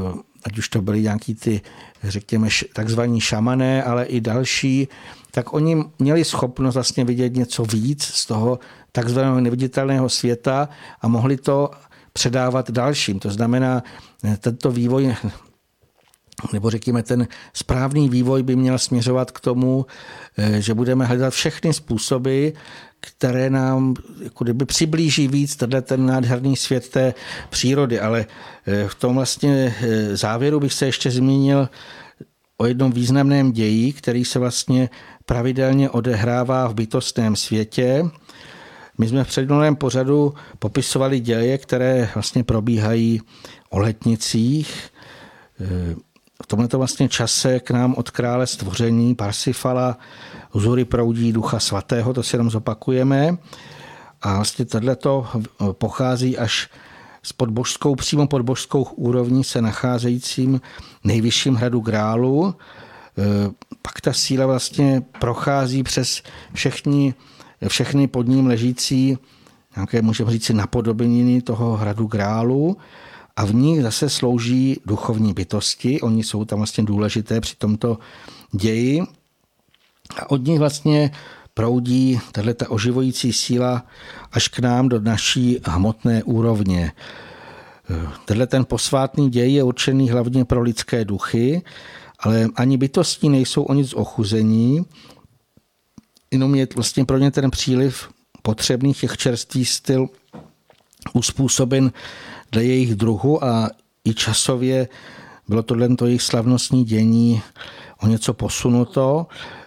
ať už to byly nějaký ty, řekněme, takzvaní šamané, ale i další, tak oni měli schopnost vlastně vidět něco víc z toho takzvaného neviditelného světa a mohli to předávat dalším. To znamená, tento vývoj nebo řekněme ten správný vývoj by měl směřovat k tomu, že budeme hledat všechny způsoby, které nám jako kdyby přiblíží víc tenhle ten nádherný svět té přírody. Ale v tom vlastně závěru bych se ještě zmínil o jednom významném ději, který se vlastně pravidelně odehrává v bytostném světě my jsme v předminulém pořadu popisovali děje, které vlastně probíhají o letnicích. V tomto vlastně čase k nám od krále stvoření Parsifala vzory proudí ducha svatého, to si jenom zopakujeme. A vlastně tohleto pochází až s podbožskou, přímo pod božskou úrovní se nacházejícím nejvyšším hradu Grálu. Pak ta síla vlastně prochází přes všechny všechny pod ním ležící nějaké, můžeme říct, napodobeniny toho hradu Grálu a v nich zase slouží duchovní bytosti. Oni jsou tam vlastně důležité při tomto ději. A od nich vlastně proudí tato oživující síla až k nám do naší hmotné úrovně. Tenhle ten posvátný děj je určený hlavně pro lidské duchy, ale ani bytosti nejsou o nic ochuzení, jenom je vlastně pro ně ten příliv potřebných těch čerstvý styl uspůsoben dle jejich druhu a i časově bylo tohle to jejich slavnostní dění o něco posunuto.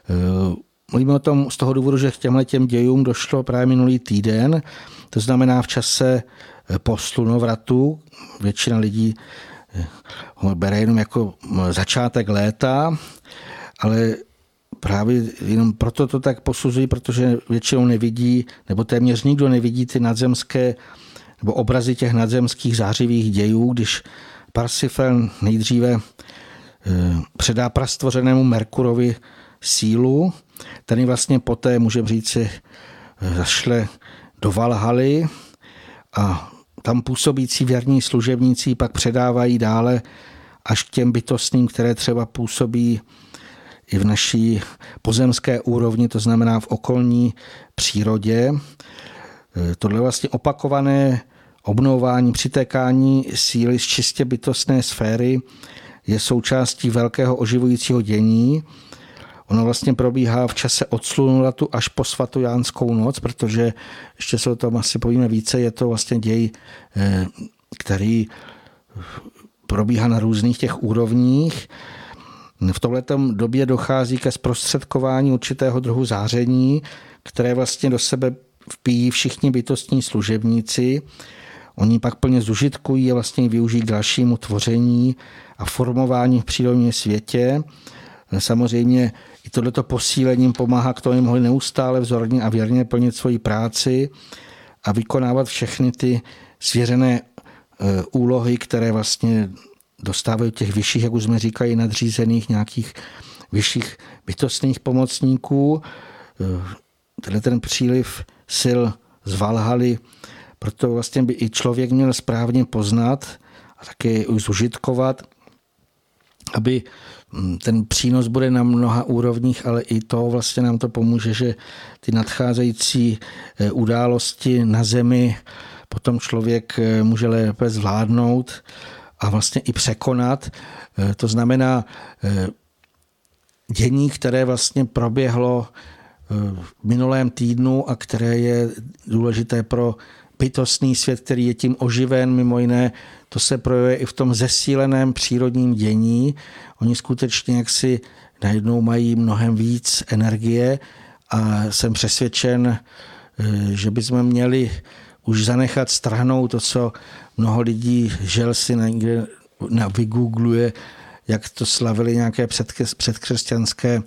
Eh, mluvíme o tom z toho důvodu, že k těmhle těm dějům došlo právě minulý týden, to znamená v čase eh, po slunovratu. Většina lidí eh, ho bere jenom jako začátek léta, ale právě jenom proto to tak posuzují, protože většinou nevidí, nebo téměř nikdo nevidí ty nadzemské nebo obrazy těch nadzemských zářivých dějů, když Parsifal nejdříve eh, předá prastvořenému Merkurovi sílu, ten vlastně poté, můžeme říct si, eh, zašle do Valhaly a tam působící věrní služebníci pak předávají dále až k těm bytostným, které třeba působí i v naší pozemské úrovni, to znamená v okolní přírodě. E, tohle vlastně opakované obnovování, přitékání síly z čistě bytostné sféry je součástí velkého oživujícího dění. Ono vlastně probíhá v čase od slunulatu až po svatojánskou noc, protože ještě se o tom asi povíme více, je to vlastně děj, e, který probíhá na různých těch úrovních. V tomto době dochází ke zprostředkování určitého druhu záření, které vlastně do sebe vpíjí všichni bytostní služebníci. Oni pak plně zužitkují a vlastně využijí k dalšímu tvoření a formování v přírodním světě. Samozřejmě i tohleto posílením pomáhá k tomu, aby mohli neustále vzorně a věrně plnit svoji práci a vykonávat všechny ty svěřené eh, úlohy, které vlastně dostávají těch vyšších, jak už jsme říkali, nadřízených nějakých vyšších bytostných pomocníků. Tenhle ten příliv sil z Valhaly, proto vlastně by i člověk měl správně poznat a také zužitkovat, aby mm, ten přínos bude na mnoha úrovních, ale i to vlastně nám to pomůže, že ty nadcházející e, události na zemi potom člověk e, může lépe zvládnout a vlastně i překonat. Eh, to znamená, eh, dění, které vlastně proběhlo v minulém týdnu a které je důležité pro bytostný svět, který je tím oživen, mimo jiné, to se projevuje i v tom zesíleném přírodním dění. Oni skutečně jaksi najednou mají mnohem víc energie a jsem přesvědčen, eh, že bychom měli už zanechat stranou to, co mnoho lidí žel si někde vygoogluje, jak to slavili nějaké předkřesťanské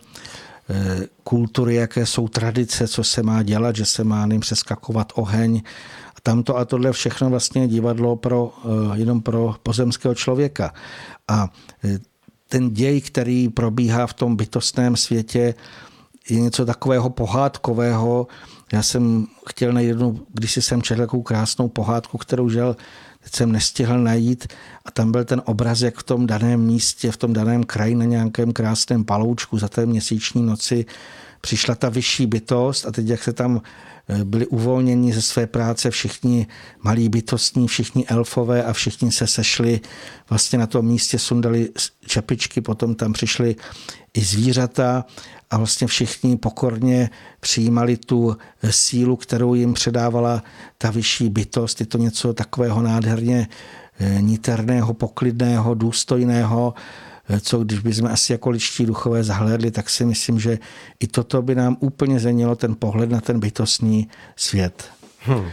kultury, jaké jsou tradice, co se má dělat, že se má ním přeskakovat oheň. A tamto a tohle všechno vlastně divadlo pro, eh, jenom pro pozemského člověka. A ten děj, který probíhá v tom bytostném světě, je něco takového pohádkového. Já jsem chtěl najít jednu, když jsem četl takovou krásnou pohádku, kterou žel, teď jsem nestihl najít a tam byl ten obraz, jak v tom daném místě, v tom daném kraji na nějakém krásném paloučku za té měsíční noci přišla ta vyšší bytost a teď jak se tam Eh, byli uvolněni ze své práce všichni malí bytostní, všichni elfové a všichni se sešli vlastně na tom místě, sundali čepičky, potom tam přišli i zvířata a vlastně všichni pokorně přijímali tu sílu, kterou jim předávala ta vyšší bytost. Je to něco takového nádherně eh, niterného, poklidného, důstojného, Eh, co když bychom asi jako ličtí duchové zahlédli, tak si myslím, že i toto by nám úplně změnilo ten pohled na ten bytostný svět. Hmm.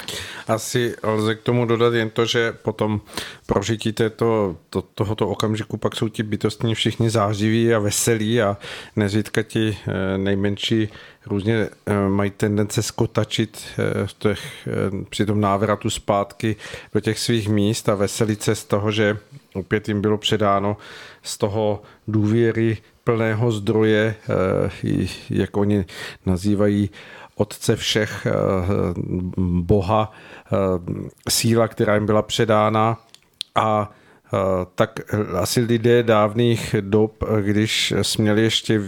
Asi lze k tomu dodat jen to, že potom prožití této, to, tohoto okamžiku pak jsou ti bytostní všichni zářiví a veselí a nezřídka ti eh, nejmenší různě eh, mají tendence skotačit v těch, při tom návratu zpátky do těch svých míst a veselit se z toho, že opět jim bylo předáno z toho důvěry plného zdroje, eh, jak oni nazývají otce všech eh, boha, eh, síla, která jim byla předána. A tak asi lidé dávných dob, když směli ještě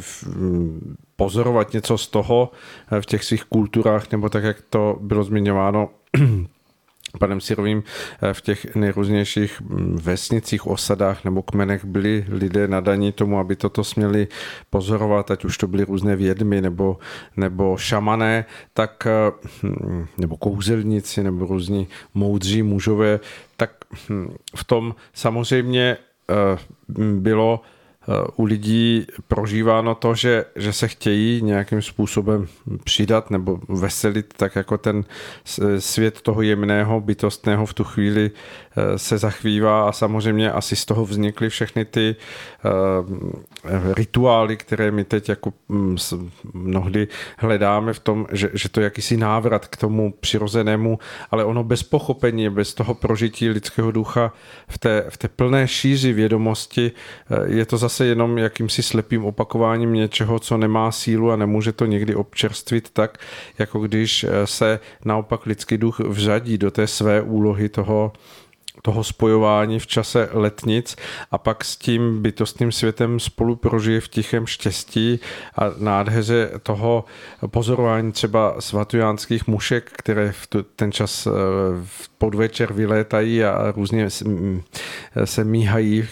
pozorovat něco z toho v těch svých kulturách, nebo tak, jak to bylo zmiňováno <clears throat> panem Sirovým eh, v těch nejrůznějších mm, vesnicích, osadách nebo kmenech byli lidé nadaní tomu, aby toto směli pozorovat, ať už to byly různé vědmy nebo, nebo šamané, tak, eh, hm, nebo kouzelníci nebo různí moudří mužové, tak hm, v tom samozřejmě eh, bylo u lidí prožíváno to, že, že se chtějí nějakým způsobem přidat nebo veselit, tak jako ten svět toho jemného, bytostného v tu chvíli eh, se zachvívá a samozřejmě asi z toho vznikly všechny ty uh, rituály, které my teď jako um, mnohdy hledáme v tom, že, že to je jakýsi návrat k tomu přirozenému, ale ono bez pochopení, bez toho prožití lidského ducha v té, v té plné šíři vědomosti je to zase jenom jakýmsi slepým opakováním něčeho, co nemá sílu a nemůže to někdy občerstvit tak, jako když eh, se naopak lidský duch vřadí do té své úlohy toho, toho spojování v čase letnic a pak s tím bytostným světem spolu prožije v tichém štěstí a nádheře toho pozorování třeba svatujánských mušek, které v ten čas eh, v podvečer vylétají a různě se míhají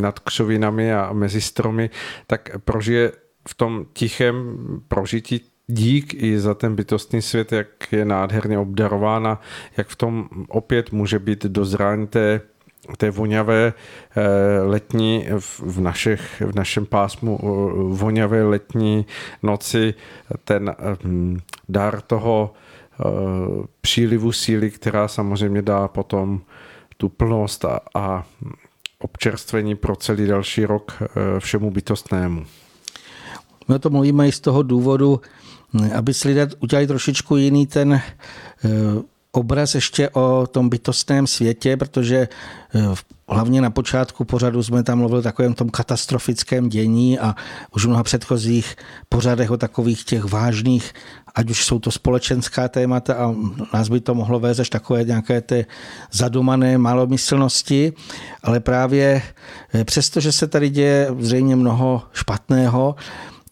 nad křovinami a mezi stromy, tak prožije v tom tichém prožití dík i za ten bytostný svět, jak je nádherně obdarována, jak v tom opět může být dozrání té té voňavé eh, letní v, našich, v našem pásmu eh, voňavé letní noci ten hm, dar toho eh, přílivu síly, která samozřejmě dá potom tu plnost a, a občerstvení pro celý další rok všemu bytostnému. My o tom mluvíme i z toho důvodu, aby si lidé udělali trošičku jiný ten eh, obraz ještě o tom bytostném světě, protože eh, hlavně na počátku pořadu jsme tam mluvili o takovém tom katastrofickém dění a už v mnoha předchozích pořadech o takových těch vážných, ať už jsou to společenská témata a nás by to mohlo vést až takové nějaké ty zadumané malomyslnosti, ale právě eh, přesto, že se tady děje zřejmě mnoho špatného,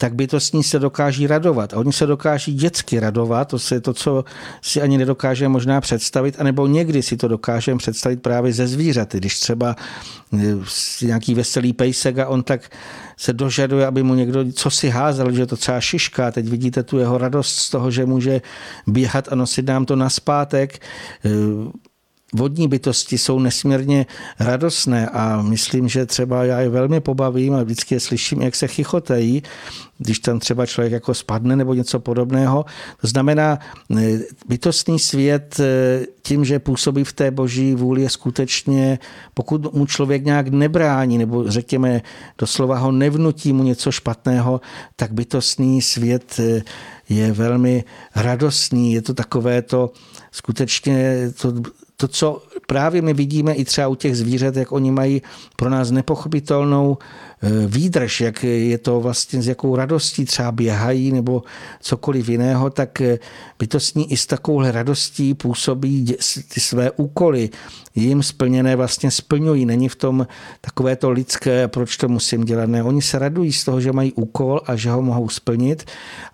tak bytostní se dokáží radovat. A oni se dokáží dětsky radovat, to je to, co si ani nedokážeme možná představit, anebo někdy si to dokážeme představit právě ze zvířaty. Když třeba eh, nějaký veselý pejsek a on tak se dožaduje, aby mu někdo co si házel, že to třeba šiška. Teď vidíte tu jeho radost z toho, že může běhat a nosit nám to na zpátek eh, vodní bytosti jsou nesmírně radostné a myslím, že třeba já je velmi pobavím a vždycky je slyším, jak se chichotají, když tam třeba člověk jako spadne nebo něco podobného. To znamená, e, bytostný svět e, tím, že působí v té boží vůli je skutečně, pokud mu člověk nějak nebrání nebo řekněme doslova ho nevnutí mu něco špatného, tak bytostný svět e, je velmi radostný. Je to takové to skutečně to to, co právě my vidíme i třeba u těch zvířat, jak oni mají pro nás nepochopitelnou e, výdrž, jak je to vlastně s jakou radostí třeba běhají nebo cokoliv jiného, tak e, bytostní i s takovou radostí působí ty své úkoly, jim splněné vlastně splňují. Není v tom takové to lidské, proč to musím dělat. Ne, oni se radují z toho, že mají úkol a že ho mohou splnit.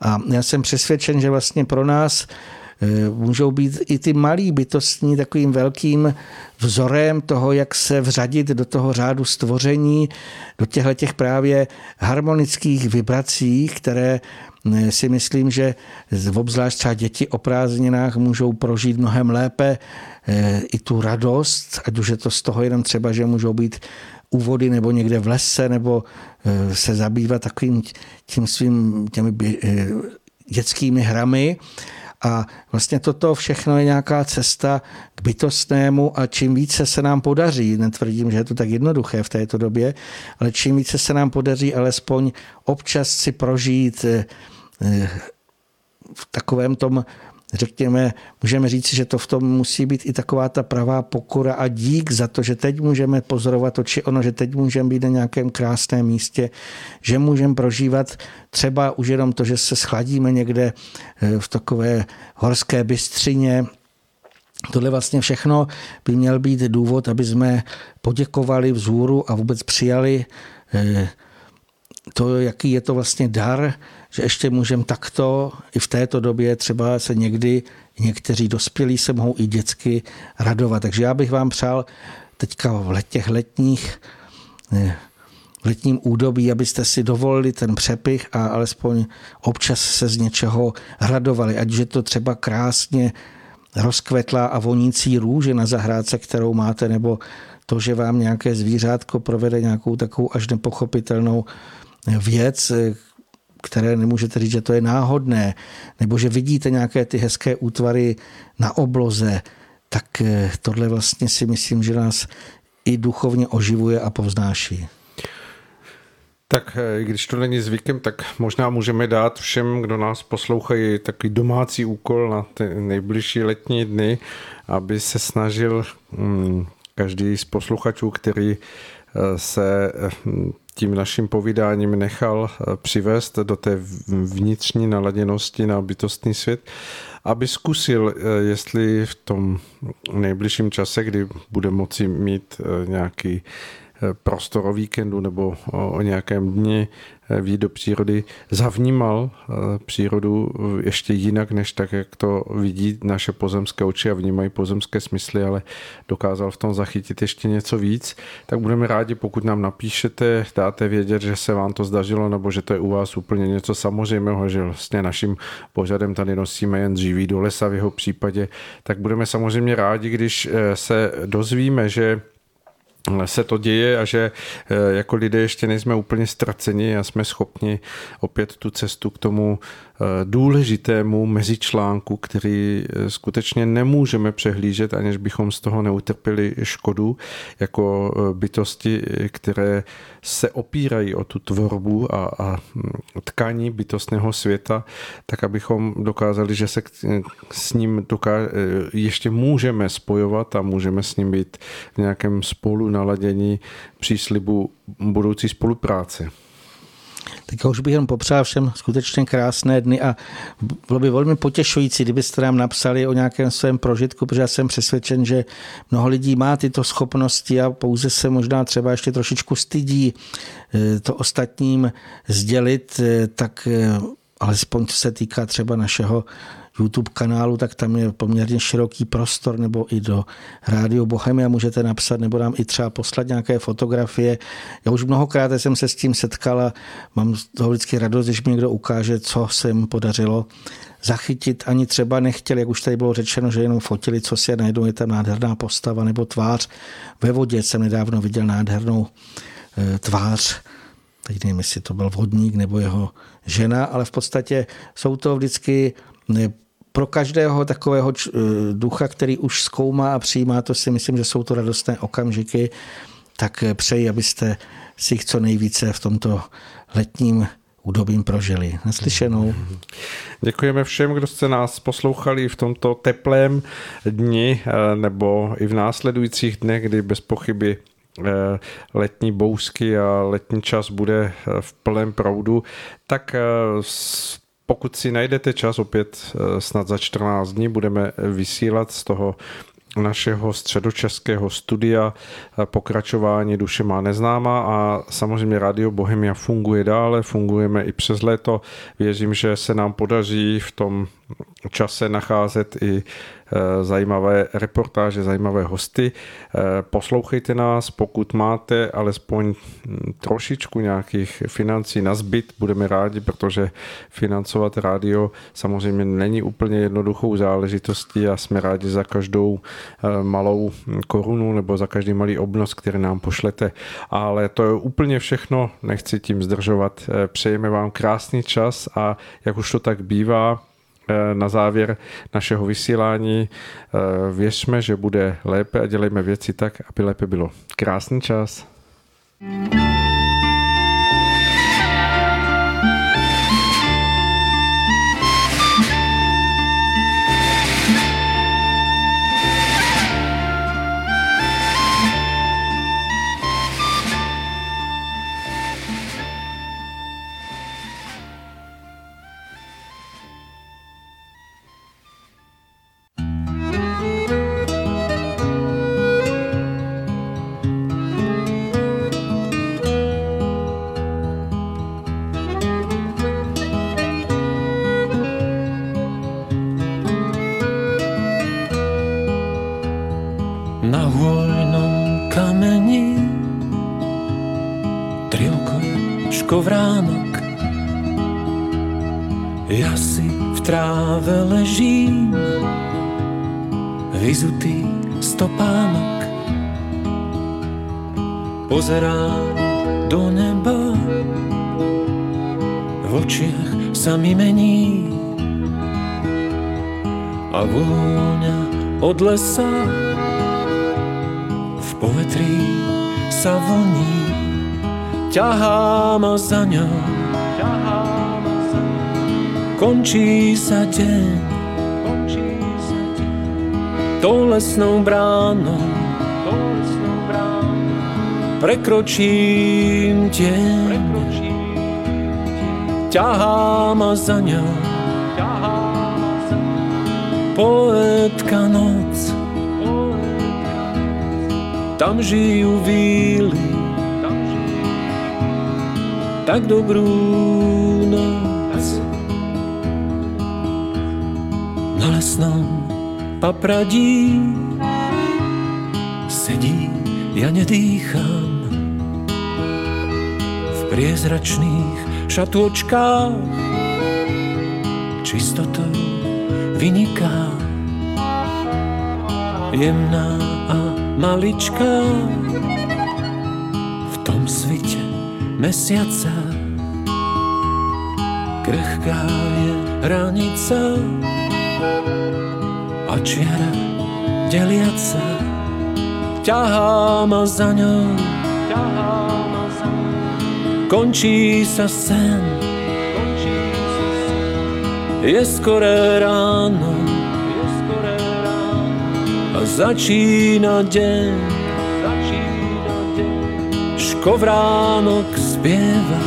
A já jsem přesvědčen, že vlastně pro nás můžou být i ty malí bytostní takovým velkým vzorem toho, jak se vřadit do toho řádu stvoření, do těchto těch právě harmonických vibrací, které eh, si myslím, že obzvlášť třeba děti o prázdninách můžou prožít mnohem lépe eh, i tu radost, ať už je to z toho jenom třeba, že můžou být u vody nebo někde v lese, nebo se zabývat takovým tím svým těmi dětskými hrami a vlastně toto všechno je nějaká cesta k bytostnému a čím více se nám podaří, netvrdím, že je to tak jednoduché v této době, ale čím více se nám podaří alespoň občas si prožít eh, eh, v takovém tom řekněme, můžeme říct, že to v tom musí být i taková ta pravá pokora a dík za to, že teď můžeme pozorovat to či ono, že teď můžeme být na nějakém krásném místě, že můžeme prožívat třeba už jenom to, že se schladíme někde eh, v takové horské bystřině, Tohle vlastně všechno by měl být důvod, aby jsme poděkovali vzhůru a vůbec přijali eh, to, jaký je to vlastně dar, že ještě můžeme takto i v této době třeba se někdy někteří dospělí se mohou i dětsky radovat. Takže já bych vám přál teďka v těch letních eh, v letním údobí, abyste si dovolili ten přepich a alespoň občas se z něčeho radovali, ať je to třeba krásně rozkvetlá a vonící růže na zahrádce, kterou máte, nebo to, že vám nějaké zvířátko provede nějakou takovou až nepochopitelnou věc, které nemůžete říct, že to je náhodné, nebo že vidíte nějaké ty hezké útvary na obloze, tak eh, tohle vlastně si myslím, že nás i duchovně oživuje a povznáší. Tak eh, když to není zvykem, tak možná můžeme dát všem, kdo nás poslouchají, takový domácí úkol na ty nejbližší letní dny, aby se snažil hmm, každý z posluchačů, který eh, se tím naším povídáním nechal eh, přivést do té vnitřní naladěnosti na bytostný svět, aby zkusil, eh, jestli v tom nejbližším čase, kdy bude moci mít eh, nějaký prostor o víkendu nebo o nějakém dni výjít do přírody, zavnímal přírodu ještě jinak, než tak, jak to vidí naše pozemské oči a vnímají pozemské smysly, ale dokázal v tom zachytit ještě něco víc, tak budeme rádi, pokud nám napíšete, dáte vědět, že se vám to zdařilo, nebo že to je u vás úplně něco samozřejmého, že vlastně naším pořadem tady nosíme jen dříví do lesa v jeho případě, tak budeme samozřejmě rádi, když se dozvíme, že se to děje a že eh, jako lidé ještě nejsme úplně ztraceni a jsme schopni opět tu cestu k tomu důležitému mezičlánku, který eh, skutečně nemůžeme přehlížet, aniž bychom z toho neutrpěli škodu, jako bytosti, které se opírají o tu tvorbu a, a hm, tkání bytostného světa, tak abychom dokázali, že se s ním doká- ještě můžeme spojovat a můžeme s ním být v nějakém spolu naladění příslibu budoucí spolupráce. Tak už bych jenom popřál všem skutečně krásné dny a bylo by velmi potěšující, kdybyste nám napsali o nějakém svém prožitku, protože já jsem přesvědčen, že mnoho lidí má tyto schopnosti a pouze se možná třeba ještě trošičku stydí eh, to ostatním sdělit, eh, tak eh, alespoň co se týká třeba našeho YouTube kanálu, tak tam je poměrně široký prostor, nebo i do Rádio Bohemia můžete napsat, nebo nám i třeba poslat nějaké fotografie. Já už mnohokrát jsem se s tím setkal a mám z toho vždycky radost, když mi někdo ukáže, co se jim podařilo zachytit, ani třeba nechtěli, jak už tady bylo řečeno, že jenom fotili, co si najednou je tam nádherná postava nebo tvář. Ve vodě jsem nedávno viděl nádhernou eh, tvář teď nevím, jestli to byl vodník nebo jeho žena, ale v podstatě jsou to vždycky eh, pro každého takového eh, ducha, který už zkoumá a přijímá, to si myslím, že jsou to radostné okamžiky, tak eh, přeji, abyste si jich co nejvíce v tomto letním údobím prožili. Naslyšenou. Děkujeme všem, kdo jste nás poslouchali v tomto teplém dni eh, nebo i v následujících dnech, kdy bez pochyby letní bousky a letní čas bude v plném proudu, tak pokud si najdete čas, opět eh, snad za 14 dní budeme vysílat z toho našeho středočeského studia eh, pokračování Duše má neznáma a samozřejmě Radio Bohemia funguje dále, fungujeme i přes léto. Věřím, že se nám podaří v tom čase nacházet i Eh, zajímavé reportáže, zajímavé hosty. Eh, poslouchejte nás, pokud máte alespoň hm, trošičku nějakých financí na zbyt, budeme rádi, protože financovat rádio samozřejmě není úplně jednoduchou záležitostí a jsme rádi za každou eh, malou korunu nebo za každý malý obnos, který nám pošlete. Ale to je úplně všechno, nechci tím zdržovat. Přejeme vám krásný čas a jak už to tak bývá, na závěr našeho vysílání. Eh, věřme, že bude lépe a dělejme věci tak, aby lépe bylo. Krásný čas. thank you od lesa v povetrí sa vlní, ťahá ma za ňou. Končí sa deň, končí sa deň, tou lesnou bránou prekročím tieň, ťahá ma za ňou. Poetka noc, tam žijú víly, tak dobrú noc. Na lesnom papradí sedí, ja nedýcham priezračných šatôčkách čistotou vyniká jemná a maličká. V tom svite mesiaca krehká je hranica a čiara deliaca ťahá ma za ňou. Končí sa sen. Je skoré ráno začína deň. Škovránok spieva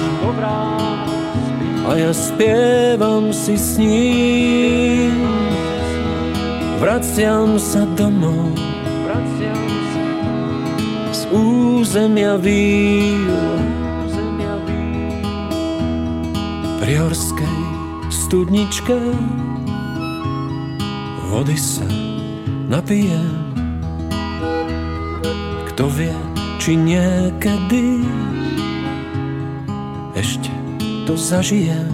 a ja spievam si s ním. Vraciam sa domov z územia víl pri horskej studničke vody sa napijem. Kto vie, či niekedy ešte to zažijem.